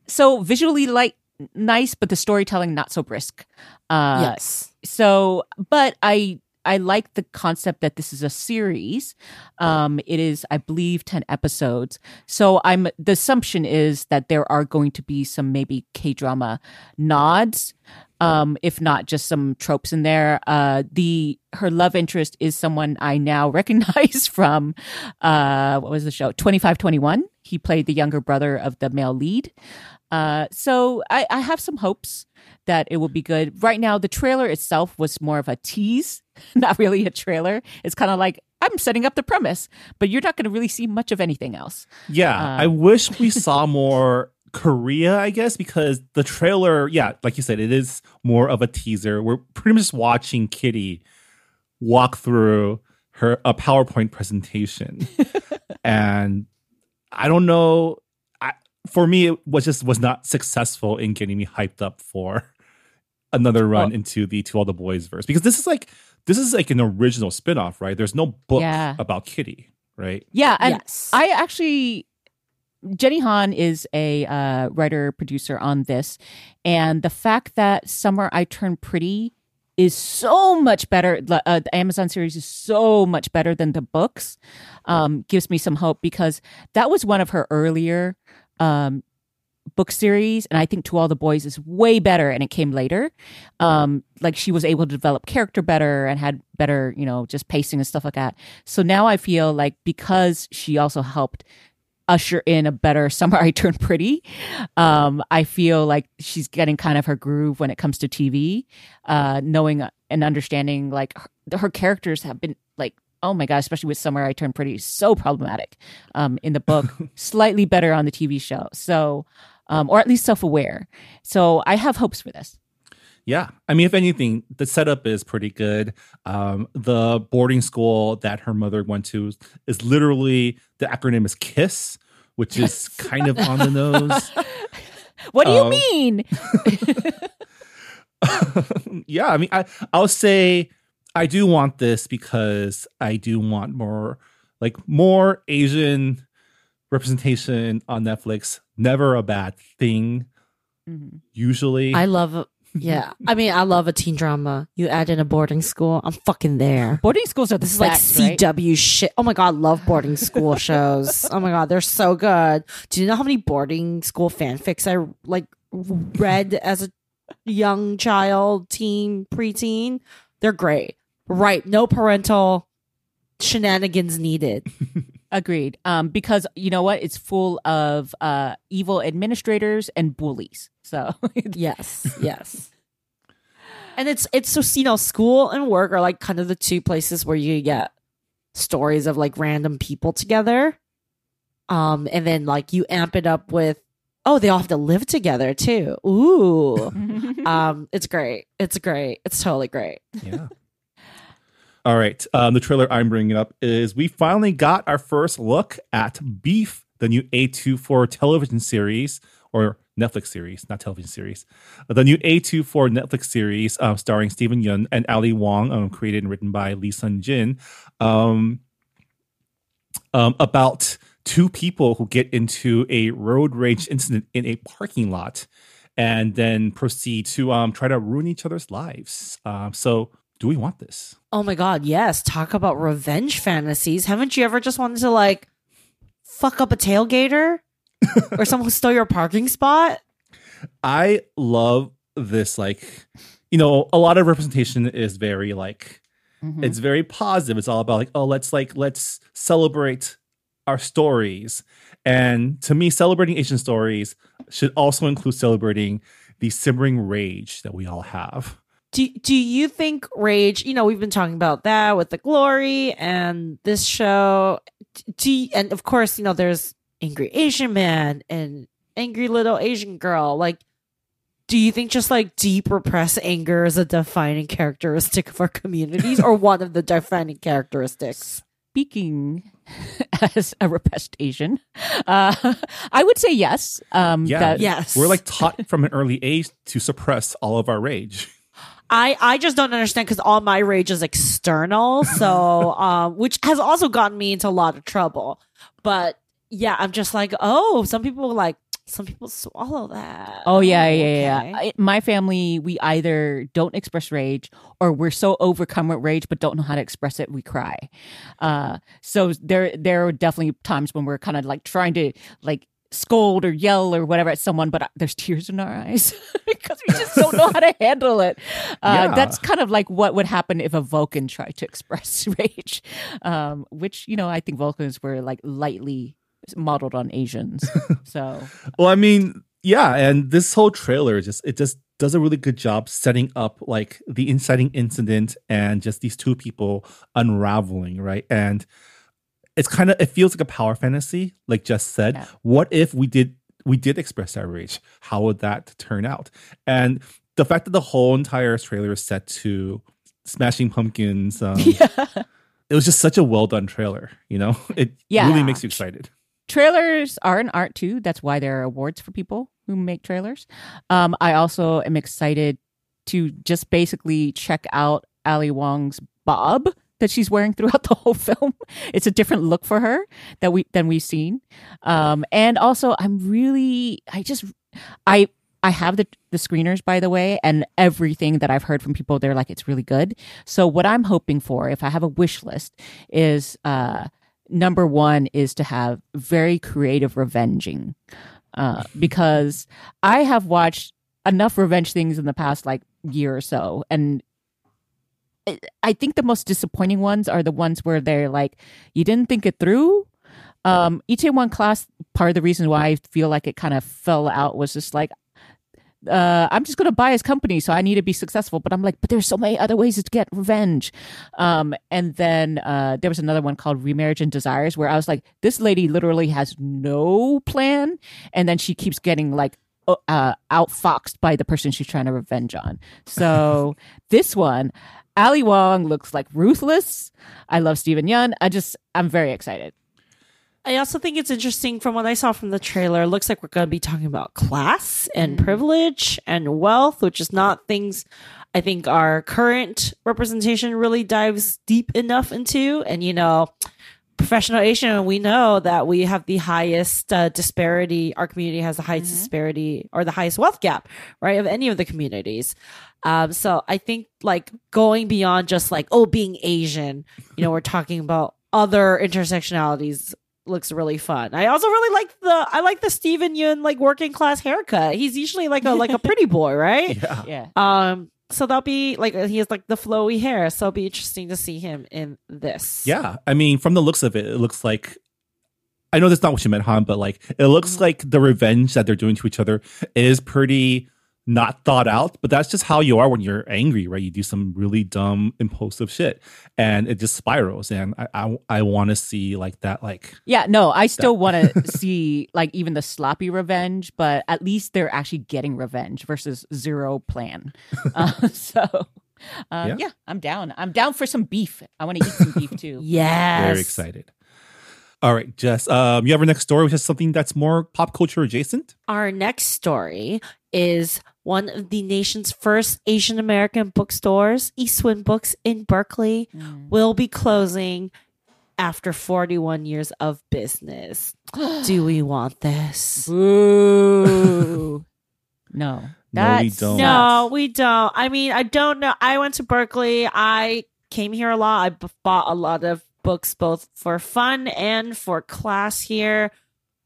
So visually light, nice, but the storytelling not so brisk. Uh,
yes.
so but i i like the concept that this is a series. Um it is i believe 10 episodes. So i'm the assumption is that there are going to be some maybe k-drama nods um if not just some tropes in there. Uh the her love interest is someone i now recognize from uh what was the show? 2521 he played the younger brother of the male lead uh so i i have some hopes that it will be good. Right now, the trailer itself was more of a tease, not really a trailer. It's kind of like I'm setting up the premise, but you're not going to really see much of anything else.
Yeah,
Uh,
I wish we saw more Korea, I guess, because the trailer, yeah, like you said, it is more of a teaser. We're pretty much watching Kitty walk through her a PowerPoint presentation. and I don't know. I, for me, it was just was not successful in getting me hyped up for another run
Well-
into the To All the Boys verse because this is like this is like an original spin-off, right? There's no book
Yeah.
about Kitty, right?
Yeah, and
yes.
I actually Jenny Han is a uh, writer producer on this, and the fact that Summer I Turn Pretty is so much better. the- Uh, the Amazon series is so much better than the books. Um, gives me some hope because that was one of her earlier um, book series, and I think To All the Boys is way better, and it came later. Um, like she was able to develop character better and had better, you know, just pacing and stuff like that. So now I feel like because she also helped usher in a better summer I turn pretty. Um, I feel like she's getting kind of her groove when it comes to TV, uh, knowing and understanding like her, her characters have been like, oh my god, especially with summer I turn pretty, so problematic um, in the book, slightly better on the TV show. So, um, or at least self aware. So I have hopes for this.
Yeah. I mean, if anything, the setup is pretty good. Um, the boarding school that her mother went to is literally the acronym is KISS, which is kind of on the nose.
What do you
Um,
mean?
yeah. I mean, I, I'll say I do want this because I do want more, like, more Asian representation on Netflix. Never a bad thing,
Mhm.
usually.
I love yeah. I mean, I love a teen drama. You add in a boarding school, I'm fucking there.
Boarding schools are
This is like
right?
CW shit. Oh my god, love boarding school shows. Oh my god, they're so good. Do you know how many boarding school fanfics I like read as a young child, teen, preteen? They're great. Right, no parental shenanigans needed.
Agreed. Um, because you know what? It's full of uh, evil administrators and bullies. So
Yes, yes. And it's it's so you know, school and work are like kind of the two places where you get stories of like random people together. Um, and then like you amp it up with oh, they all have to live together too. Ooh. um, it's great. It's great. It's totally great.
Yeah. All right. Um, the trailer I'm bringing up is we finally got our first look at Beef, the new A24 television series or Netflix series, not television series. The new A24 Netflix series um, starring Steven Yeun and Ali Wong, um, created and written by Lee Sung Jin, um, um, about two people who get into a road rage incident in a parking lot and then proceed to um, try to ruin each other's lives. So, do we want this?
Oh my god, yes. Talk about revenge fantasies. Haven't you ever just wanted to like fuck up a tailgater? or someone who stole your parking spot?
I love this. Like, you know, a lot of representation is very like
Mhm.
It's very positive. It's all about like, oh, let's like let's celebrate our stories. And to me, celebrating Asian stories should also include celebrating the simmering rage that we all have.
Do do you think Rage? You know, we've been talking about that with the Glory and this show. Do you- and of course, you know, there's Angry Asian Man and Angry Little Asian Girl. Like, do you think just like deep repressed anger is a defining characteristic of our communities, or one of the defining characteristics?
Speaking as a repressed Asian, uh, I would say yes. Um,
Yeah.
that-
Yes,
We're like taught from an early age to suppress all of our rage.
I I just don't understand because all my rage is external, so um, which has also gotten me into a lot of trouble. But yeah, I'm just like, oh, some people like some people swallow that.
Oh yeah, yeah, yeah.
okay.
yeah. I- My family, we either don't express rage or we're so overcome with rage but don't know how to express it. We cry. Uh, so there, there are definitely times when we're kind of like trying to like scold or yell or whatever at someone, but uh, there's tears in our eyes because we just don't know how to handle it. Uh,
Yeah.
That's kind of like what would happen if a Vulcan tried to express rage, um, which you know I think Vulcans were like lightly modeled on Asians. so
Well, I mean, yeah, and this whole trailer just it just does a really good job setting up like the inciting incident and just these two people unraveling, right? And it's kind of it feels like a power fantasy, like just said.
Yeah.
What if we did we did express our rage? How would that turn out? And the fact that the whole entire trailer is set to Smashing Pumpkins, um,
yeah.
it was just such a well done trailer. You know, it
Yeah.
really makes you excited.
trailers are an art too. That's why there are awards for people who make trailers. Um, I also am excited to just basically check out Ali Wong's bob that she's wearing throughout the whole film. It's a different look for her that we than we've seen. Um, and also, I'm really, I just, I. I have the the screeners by the way, and everything that I've heard from people, they're like it's really good. So what I'm hoping for, if I have a wish list, is uh, number one is to have very creative revenging uh, because i have watched enough revenge things in the past like year or so and I- i think the most disappointing ones are the ones where they're like you didn't think it through um one class part of the reason why i feel like it kind of fell out was just like uh, I'm just going to buy his company, so I need to be successful. But I'm like, but there's so many other ways to get revenge. Um, and then uh, there was another one called Remarriage and Desires, where I was like, this lady literally has no plan, and then she keeps getting like uh, uh, outfoxed by the person she's trying to revenge on. So this one, Ali Wong looks like ruthless. I love Steven Yeun. I just, I'm very excited.
I also think it's interesting from what I saw from the trailer. It looks like we're going to be talking about class and privilege and wealth, which is not things I think our current representation really dives deep enough into. And, you know, professional Asian, we know that we have the highest uh, disparity. Our community has the highest disparity or the highest wealth gap, right, of any of the communities. Um, so I think like going beyond just like, oh, being Asian, you know, we're talking about other intersectionalities looks really fun. I also really like the I like the Steven Yeun like working class haircut. He's usually like a like a pretty boy, right?
Yeah.
Yeah.
Um so that'll be like he has like the flowy hair, so it'll be interesting to see him in this.
Yeah, I mean, from the looks of it, it looks like. I know that's not what you meant, Hanh, but like it looks like the revenge that they're doing to each other is pretty not thought out. But that's just how you are when you're angry, right? You do some really dumb, impulsive shit, and it just spirals. And I, I, I want to see like that, like
Yeah, no, I still want to see like even the sloppy revenge, but at least they're actually getting revenge versus zero plan. Uh, so, uh,
Yeah.
yeah. I'm down. I'm down for some beef. I want to eat some beef too.
Yes.
very excited. All right, Jess, um, you have our next story, which is something that's more pop culture adjacent.
Our next story is one of the nation's first Asian American bookstores, Eastwind Books in Berkeley, mm. will be closing after 41 years of business. Do we want this?
Boo. no.
No, we don't.
No, we don't. I mean, I don't know. I went to Berkeley. I came here a lot. I b- bought a lot of books, both for fun and for class here.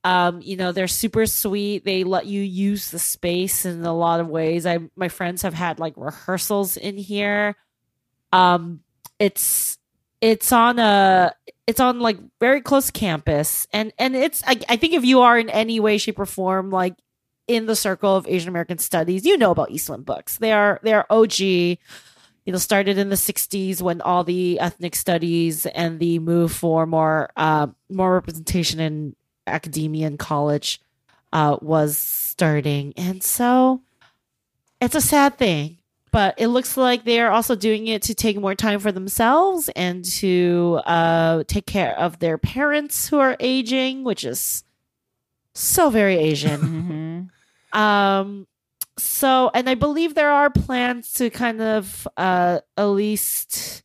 Um, you know, they're super sweet. They let you use the space in a lot of ways. I my friends have had like rehearsals in here. Um, it's it's on a it's on like very close campus and and it's I, I think if you are in any way shape or form like in the circle of asian american studies you know about eastwind books they are they are og you know started in the 60s when all the ethnic studies and the move for more uh more representation in academia and college uh was starting and so it's a sad thing but it looks like they are also doing it to take more time for themselves and to uh, take care of their parents who are aging, which is so very Asian.
Mhm.
um, so, and I believe there are plans to kind of uh, at least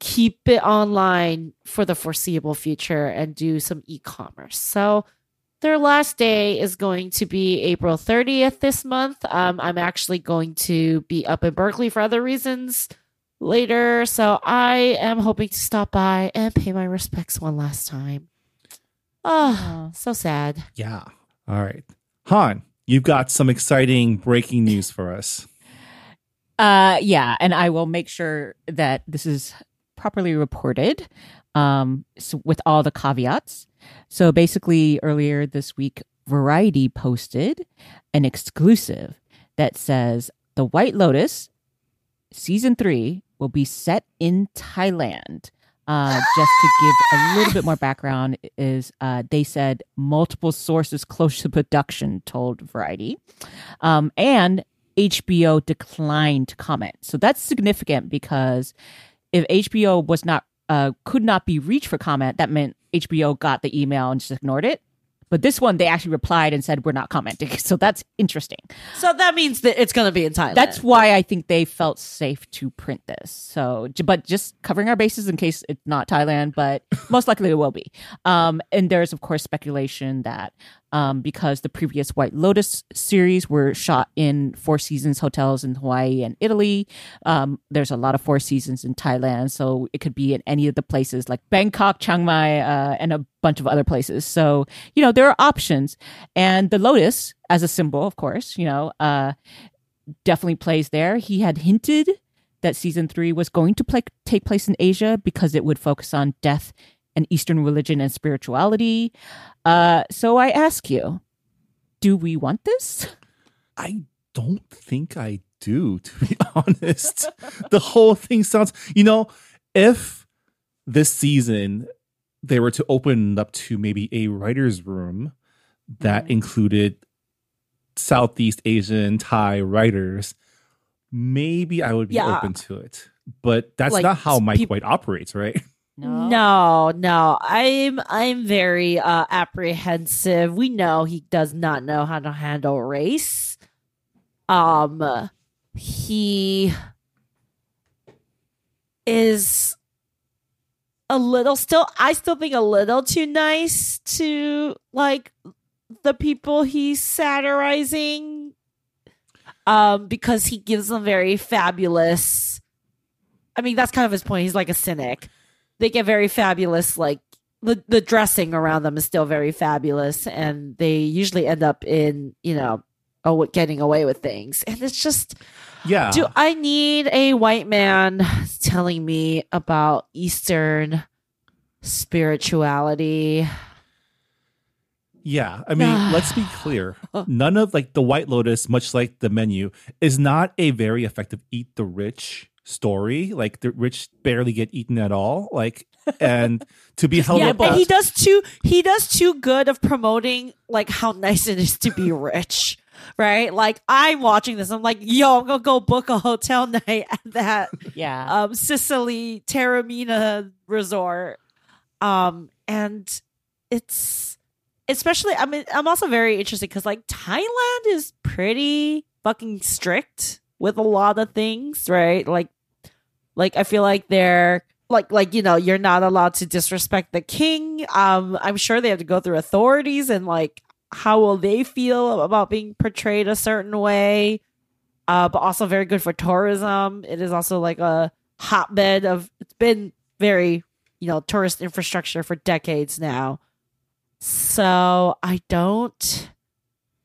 keep it online for the foreseeable future and do some e-commerce. So their last day is going to be April 30th this month. Um, I'm actually going to be up in Berkeley for other reasons later. So I am hoping to stop by and pay my respects one last time. Oh, so sad.
Yeah. All right. Hanh, you've got some exciting breaking news for us.
Uh, yeah, and I will make sure that this is properly reported um, so with all the caveats. So basically, earlier this week, Variety posted an exclusive that says The White Lotus season three will be set in Thailand. Uh, just to give a little bit more background, is uh, they said multiple sources close to production told Variety, um, and HBO declined to comment. So that's significant because if HBO was not uh, could not be reached for comment, that meant HBO got the email and just ignored it. But this one, they actually replied and said, "We're not commenting." So that's interesting.
So that means that it's going to be in Thailand.
That's why I think they felt safe to print this. So, but just covering our bases in case it's not Thailand, but most likely it will be. Um, and there's of course speculation that um, because the previous White Lotus series were shot in Four Seasons hotels in Hawaii and Italy, um, there's a lot of Four Seasons in Thailand, so it could be in any of the places like Bangkok, Chiang Mai, uh, and a bunch of other places. So you know there are options, and the Lotus as a symbol, of course, you know. Uh, definitely plays there. He had hinted that season three was going to play, take place in Asia because it would focus on death and Eastern religion and spirituality. Uh, so I ask you, do we want this?
I don't think I do, to be honest. the whole thing sounds, you know, if this season they were to open up to maybe a writer's room that included Southeast Asian Thai writers, maybe I would be
Yeah.
open to it. But that's
Like,
not how Mike
peop-
White operates, right?
No, no. I'm I'm very uh apprehensive. We know he does not know how to handle race. Um he is a little still I still think a little too nice to like the people he's satirizing um because he gives them very fabulous I mean that's kind of his point. He's like a cynic they get very fabulous like the, the dressing around them is still very fabulous and they usually end up in you know oh getting away with things and it's just
Yeah.
do i need a white man telling me about eastern spirituality
Yeah, I mean, let's be clear. None of like the White Lotus, much like the menu, is not a very effective eat the rich story. Like the rich barely get eaten at all. Like, and to be held
yeah
up,
but he does too he does too good of promoting like how nice it is to be rich right like i'm watching this i'm like yo i'm gonna go book a hotel night at that
Yeah.
um Sicily Taormina resort. Um and it's especially I mean I'm also very interested cuz like Thailand is pretty fucking strict with a lot of things, right? Like like I feel like they're like like you know you're not allowed to disrespect the king. Um i'm sure they have to go through authorities and like how will they feel about being portrayed a certain way. Uh but also very good for tourism. It is also like a hotbed of it's been very you know tourist infrastructure for decades now. So i don't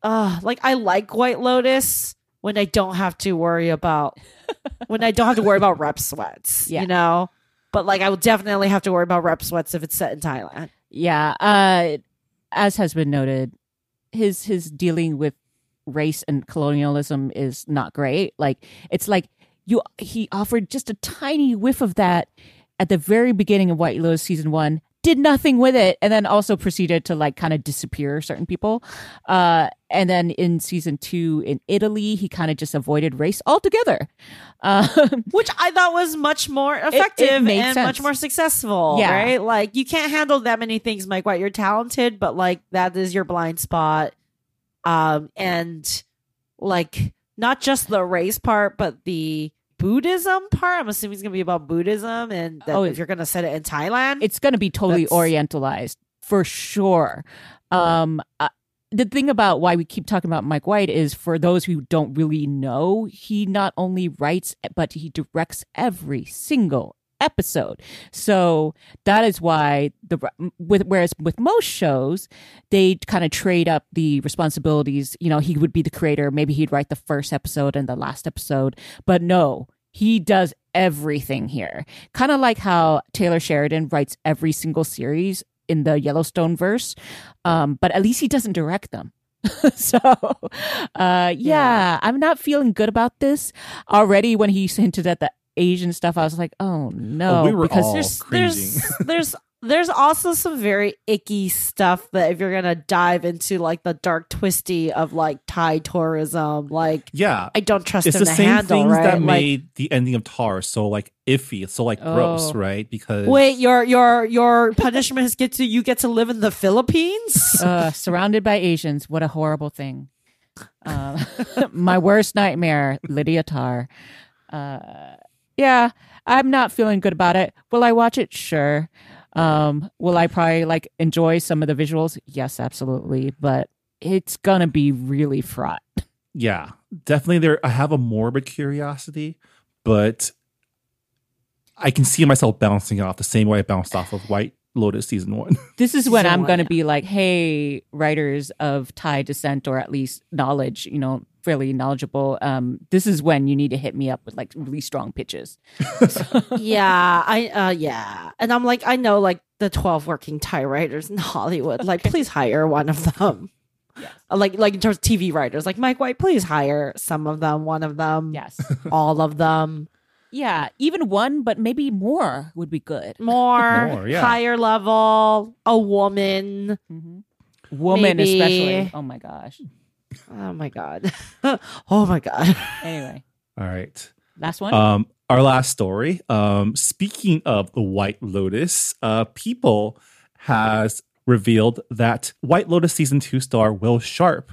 uh like i like white lotus when i don't have to worry about when i don't have to worry about rep sweats
Yeah.
you know but like I will definitely have to worry about rep sweats if it's set in Thailand.
Yeah, uh, as has been noted, his his dealing with race and colonialism is not great. Like it's like you he offered just a tiny whiff of that at the very beginning of White Lotus season one, did nothing with it, and then also proceeded to like kind of disappear certain people. Uh, and then in season two in Italy, he kind of just avoided race altogether. Um,
Which I thought was much more effective
made
and
sense.
much more successful.
Yeah.
Right? Like you can't handle that many things, Mike White. You're talented, but like that is your blind spot. Um and like not just the race part, but the Buddhism part. I'm assuming it's gonna be about Buddhism and that
Oh,
if you're gonna set it in Thailand.
it's going to be totally
That's-
orientalized for sure. Um, uh, the thing about why we keep talking about Mike White is for those who don't really know, he not only writes but he directs every single episode. So that is why the with whereas with most shows they kind of trade up the responsibilities. You know, he would be the creator, maybe he'd write the first episode and the last episode, but no, he does everything here. Kind of like how Taylor Sheridan writes every single series in the Yellowstone verse, um, but at least he doesn't direct them. so, uh, yeah, I'm not feeling good about this already. When he hinted at the Asian stuff, I was like, oh no,
Oh, we were
because
there's there's there's there's also some very icky stuff that if you're gonna dive into like the dark twisty of like Thai tourism, like
Yeah.
I don't trust
It's
him
the
to
same
handle,
things
right?
that
like,
made the ending of Tar so like iffy, so like gross,
Oh.
right? Because
wait, your your your punishment is get to you get to live in the Philippines.
uh, surrounded by Asians. What a horrible thing. Uh, my worst nightmare, Lydia Tar. Uh, yeah, I'm not feeling good about it. Will I watch it? Sure. Um, will I probably like enjoy some of the visuals? Yes, absolutely. But it's gonna be really fraught.
yeah, definitely there I have a morbid curiosity, but I can see myself bouncing off the same way I bounced off of White Lotus season one.
This is when
Season
I'm going to
yeah.
be like, hey, writers of Thai descent or at least knowledge, you know, fairly knowledgeable. Um, this is when you need to hit me up with like really strong pitches.
yeah, I uh yeah, and I'm like I know like the twelve working Thai writers in Hollywood. Like, please hire one of them.
Yes.
Uh, Like like in terms of TV writers, like Mike White, please hire some of them, one of them,
Yes.
all of them.
Yeah, even one, but maybe more would be good.
more,
More, yeah.
higher level, a woman.
Woman,
Maybe.
especially. Oh my gosh.
Oh my god. oh my god.
Anyway,
All right.
last one.
Um, our last story. Um, speaking of the White Lotus, uh, People has revealed that White Lotus season two star Will Sharpe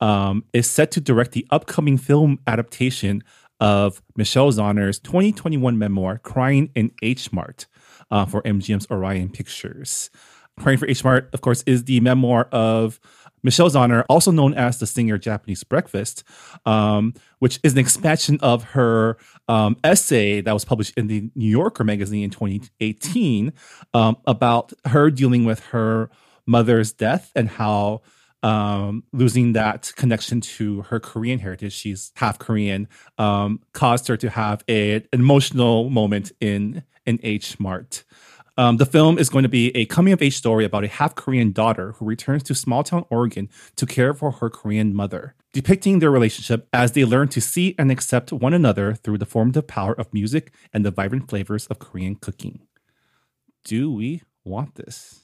um, is set to direct the upcoming film adaptation of Michelle Zauner's 2021 memoir, Crying in H Mart, uh, for MGM's Orion Pictures. Crying for H Mart, of course, is the memoir of Michelle Zauner, also known as the singer Japanese Breakfast, um, which is an expansion of her um, essay that was published in the New Yorker magazine in 2018 um, about her dealing with her mother's death and how um, losing that connection to her Korean heritage, she's half Korean, um, caused her to have a, an emotional moment in in H Mart. Um, the film is going to be a coming of age story about a half Korean daughter who returns to small town Oregon to care for her Korean mother, depicting their relationship as they learn to see and accept one another through the formative power of music and the vibrant flavors of Korean cooking. Do we want this?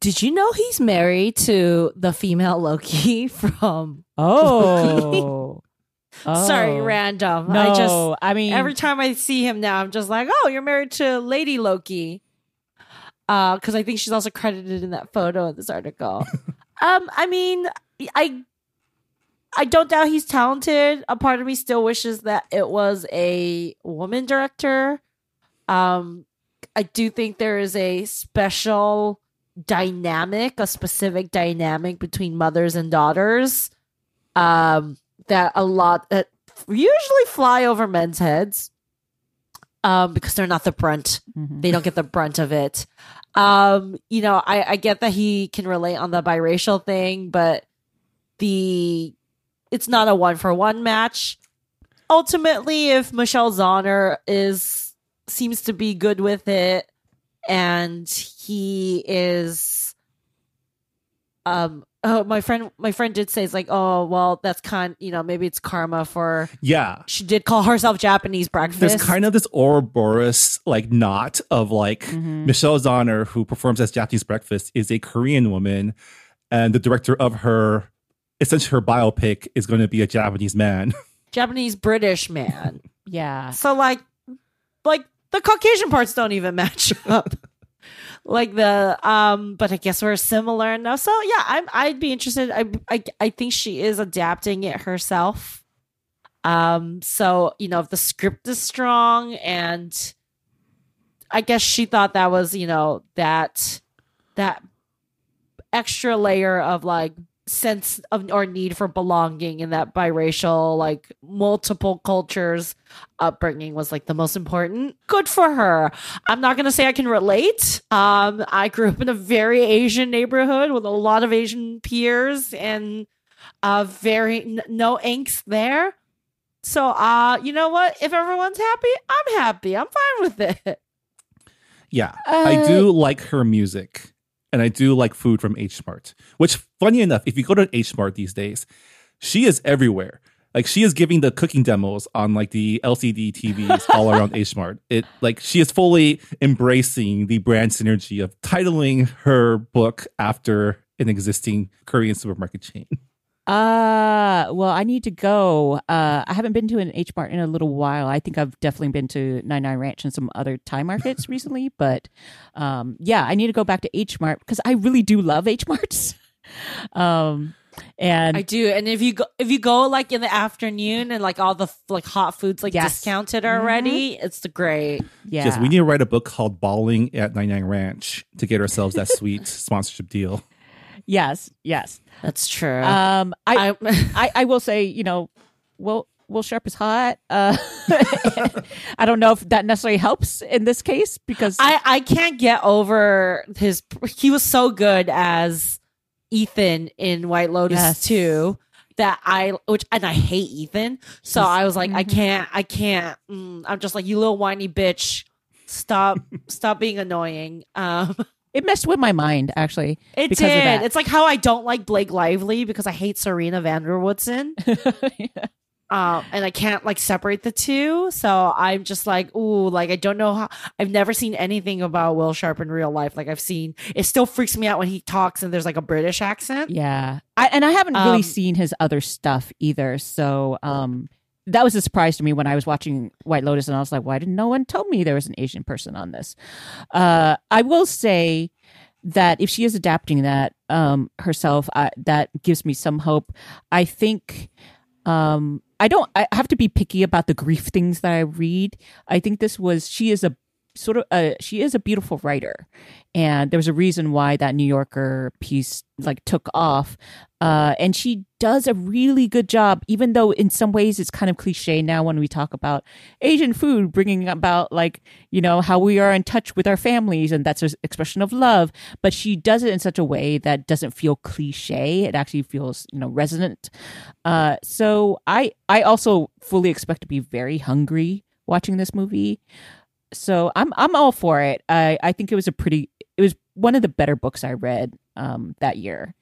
Did you know he's married to the female Loki from
oh. Oh.
Sorry, random.
No,
I just
I mean,
every time I see him now, I'm just like, oh, you're married to Lady Loki. Uh, because I think she's also credited in that photo in this article. um, I mean, I I don't doubt he's talented. A part of me still wishes that it was a woman director. Um, I do think there is a special dynamic, a specific dynamic between mothers and daughters. Um, that a lot that usually fly over men's heads. Um, because they're not the brunt
Mhm.
they don't get the brunt of it. Um, you know, I, I get that he can relate on the biracial thing, but the it's not a one for one match. Ultimately, if Michelle Zauner is seems to be good with it, and he is. Um. Oh, my friend. My friend did say it's like, oh, well, that's kind. You know, maybe it's karma for.
Yeah.
She did call herself Japanese breakfast.
There's kind of this Ouroboros like knot of like
Mhm.
Michelle Donner, who performs as Japanese Breakfast, is a Korean woman, and the director of her, essentially her biopic, is going to be a Japanese man.
Japanese British man.
Yeah.
So like, like the Caucasian parts don't even match up. Like the um, but I guess we're similar enough. So yeah, I'm I'd be interested. I I I think she is adapting it herself. Um, so you know if the script is strong and I guess she thought that was you know that that extra layer of like sense of or need for belonging in that biracial like multiple cultures. Upbringing was like the most important. Good for her. I'm not going to say i can relate. Um i grew up in a very asian neighborhood with a lot of asian peers and uh very n- no angst there. So uh you know what? If everyone's happy i'm happy. I'm fine with it.
Yeah, I
Uh,
do like her music, and I do like food from H Mart. Which, funny enough, if you go to H Mart these days, she is everywhere. Like she is giving the cooking demos on like the LCD TVs all around H Mart. It like she is fully embracing the brand synergy of titling her book after an existing Korean supermarket chain.
Uh, well, I need to go. Uh, I haven't been to an H Mart in a little while. I think I've definitely been to Nine Nine Ranch and some other Thai markets recently, but um, yeah, I need to go back to H Mart because I really do love H Marts. um, and
I do, and if you go, if you go like in the afternoon and like all the like hot foods like
Yes.
discounted already, it's the great.
yeah,
Yes, we need to write a book called Balling at Nine Nine Ranch to get ourselves that sweet sponsorship deal.
Yes, yes.
That's true.
Um, I,
I,
I, I will say, you know, Will Will Sharpe is hot. Uh, I don't know if that necessarily helps in this case because
I I can't get over his. He was so good as Ethan in White Lotus
Yes.
too. That I, which and I hate Ethan, so
He's-
I was like, I
Mhm.
can't, I can't. Mm, I'm just like, you little whiny bitch, stop, stop being annoying. Um,
it messed with my mind actually.
it
Because of
did. It's like how I don't like Blake Lively because I hate Serena van der Woodsen. um, and I can't like separate the two. So I'm just like, ooh, like I don't know how. I've never seen anything about Will Sharpe in real life. Like I've seen, it still freaks me out when he talks and there's like a British accent.
Yeah. I, and I haven't really
Um,
seen his other stuff either. So um, that was a surprise to me when I was watching White Lotus and I was like, why didn't no one tell me there was an Asian person on this? Uh, I will say that if she is adapting that um, herself, I, that gives me some hope. I think. Um, I don't. I have to be picky about the grief things that I read. I think this was. She is a sort of. Uh, she is a beautiful writer, and there was a reason why that New Yorker piece like took off. Uh, and she does a really good job, even though in some ways it's kind of cliche now when we talk about Asian food, bringing about like you know how we are in touch with our families, and that's an expression of love. But she does it in such a way that doesn't feel cliche. It actually feels you know resonant. Uh, so I I also fully expect to be very hungry watching this movie. So I'm I'm all for it. I I think it was a pretty it was one of the better books I read um that year.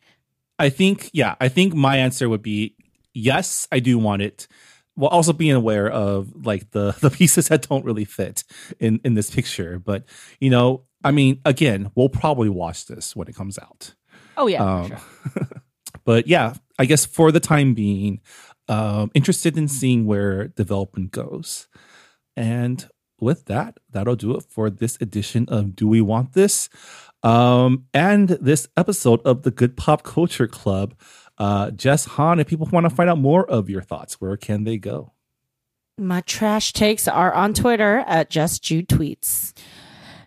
I think, yeah, I think my answer would be yes, I do want it. While also being aware of like the the pieces that don't really fit in in this picture, but you know, I mean, again, we'll probably watch this when it comes out.
Oh yeah,
Um,
sure.
But yeah, I guess for the time being, um, interested in seeing where development goes. And with that, that'll do it for this edition of Do We Want This? Um, and this episode of the Good Pop Culture Club. Uh, Jess Hanh, if people want to find out more of your thoughts, where can they go?
My trash takes are on Twitter at Jess Ju Tweets.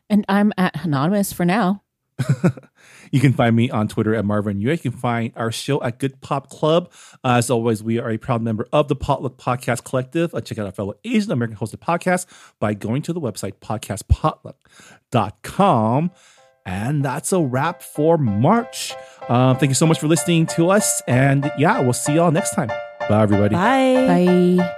and I'm at Hanhonymous for now.
You can find me on Twitter at Marvin Yueh. You can find our show at Good Pop Club. Uh, as always, we are a proud member of the Potluck Podcast Collective. Uh, check out our fellow Asian American hosted podcast by going to the website podcastpotluck.com. And that's a wrap for March. Um, thank you so much for listening to us. And yeah, we'll see y'all next time. Bye, everybody.
Bye.
Bye.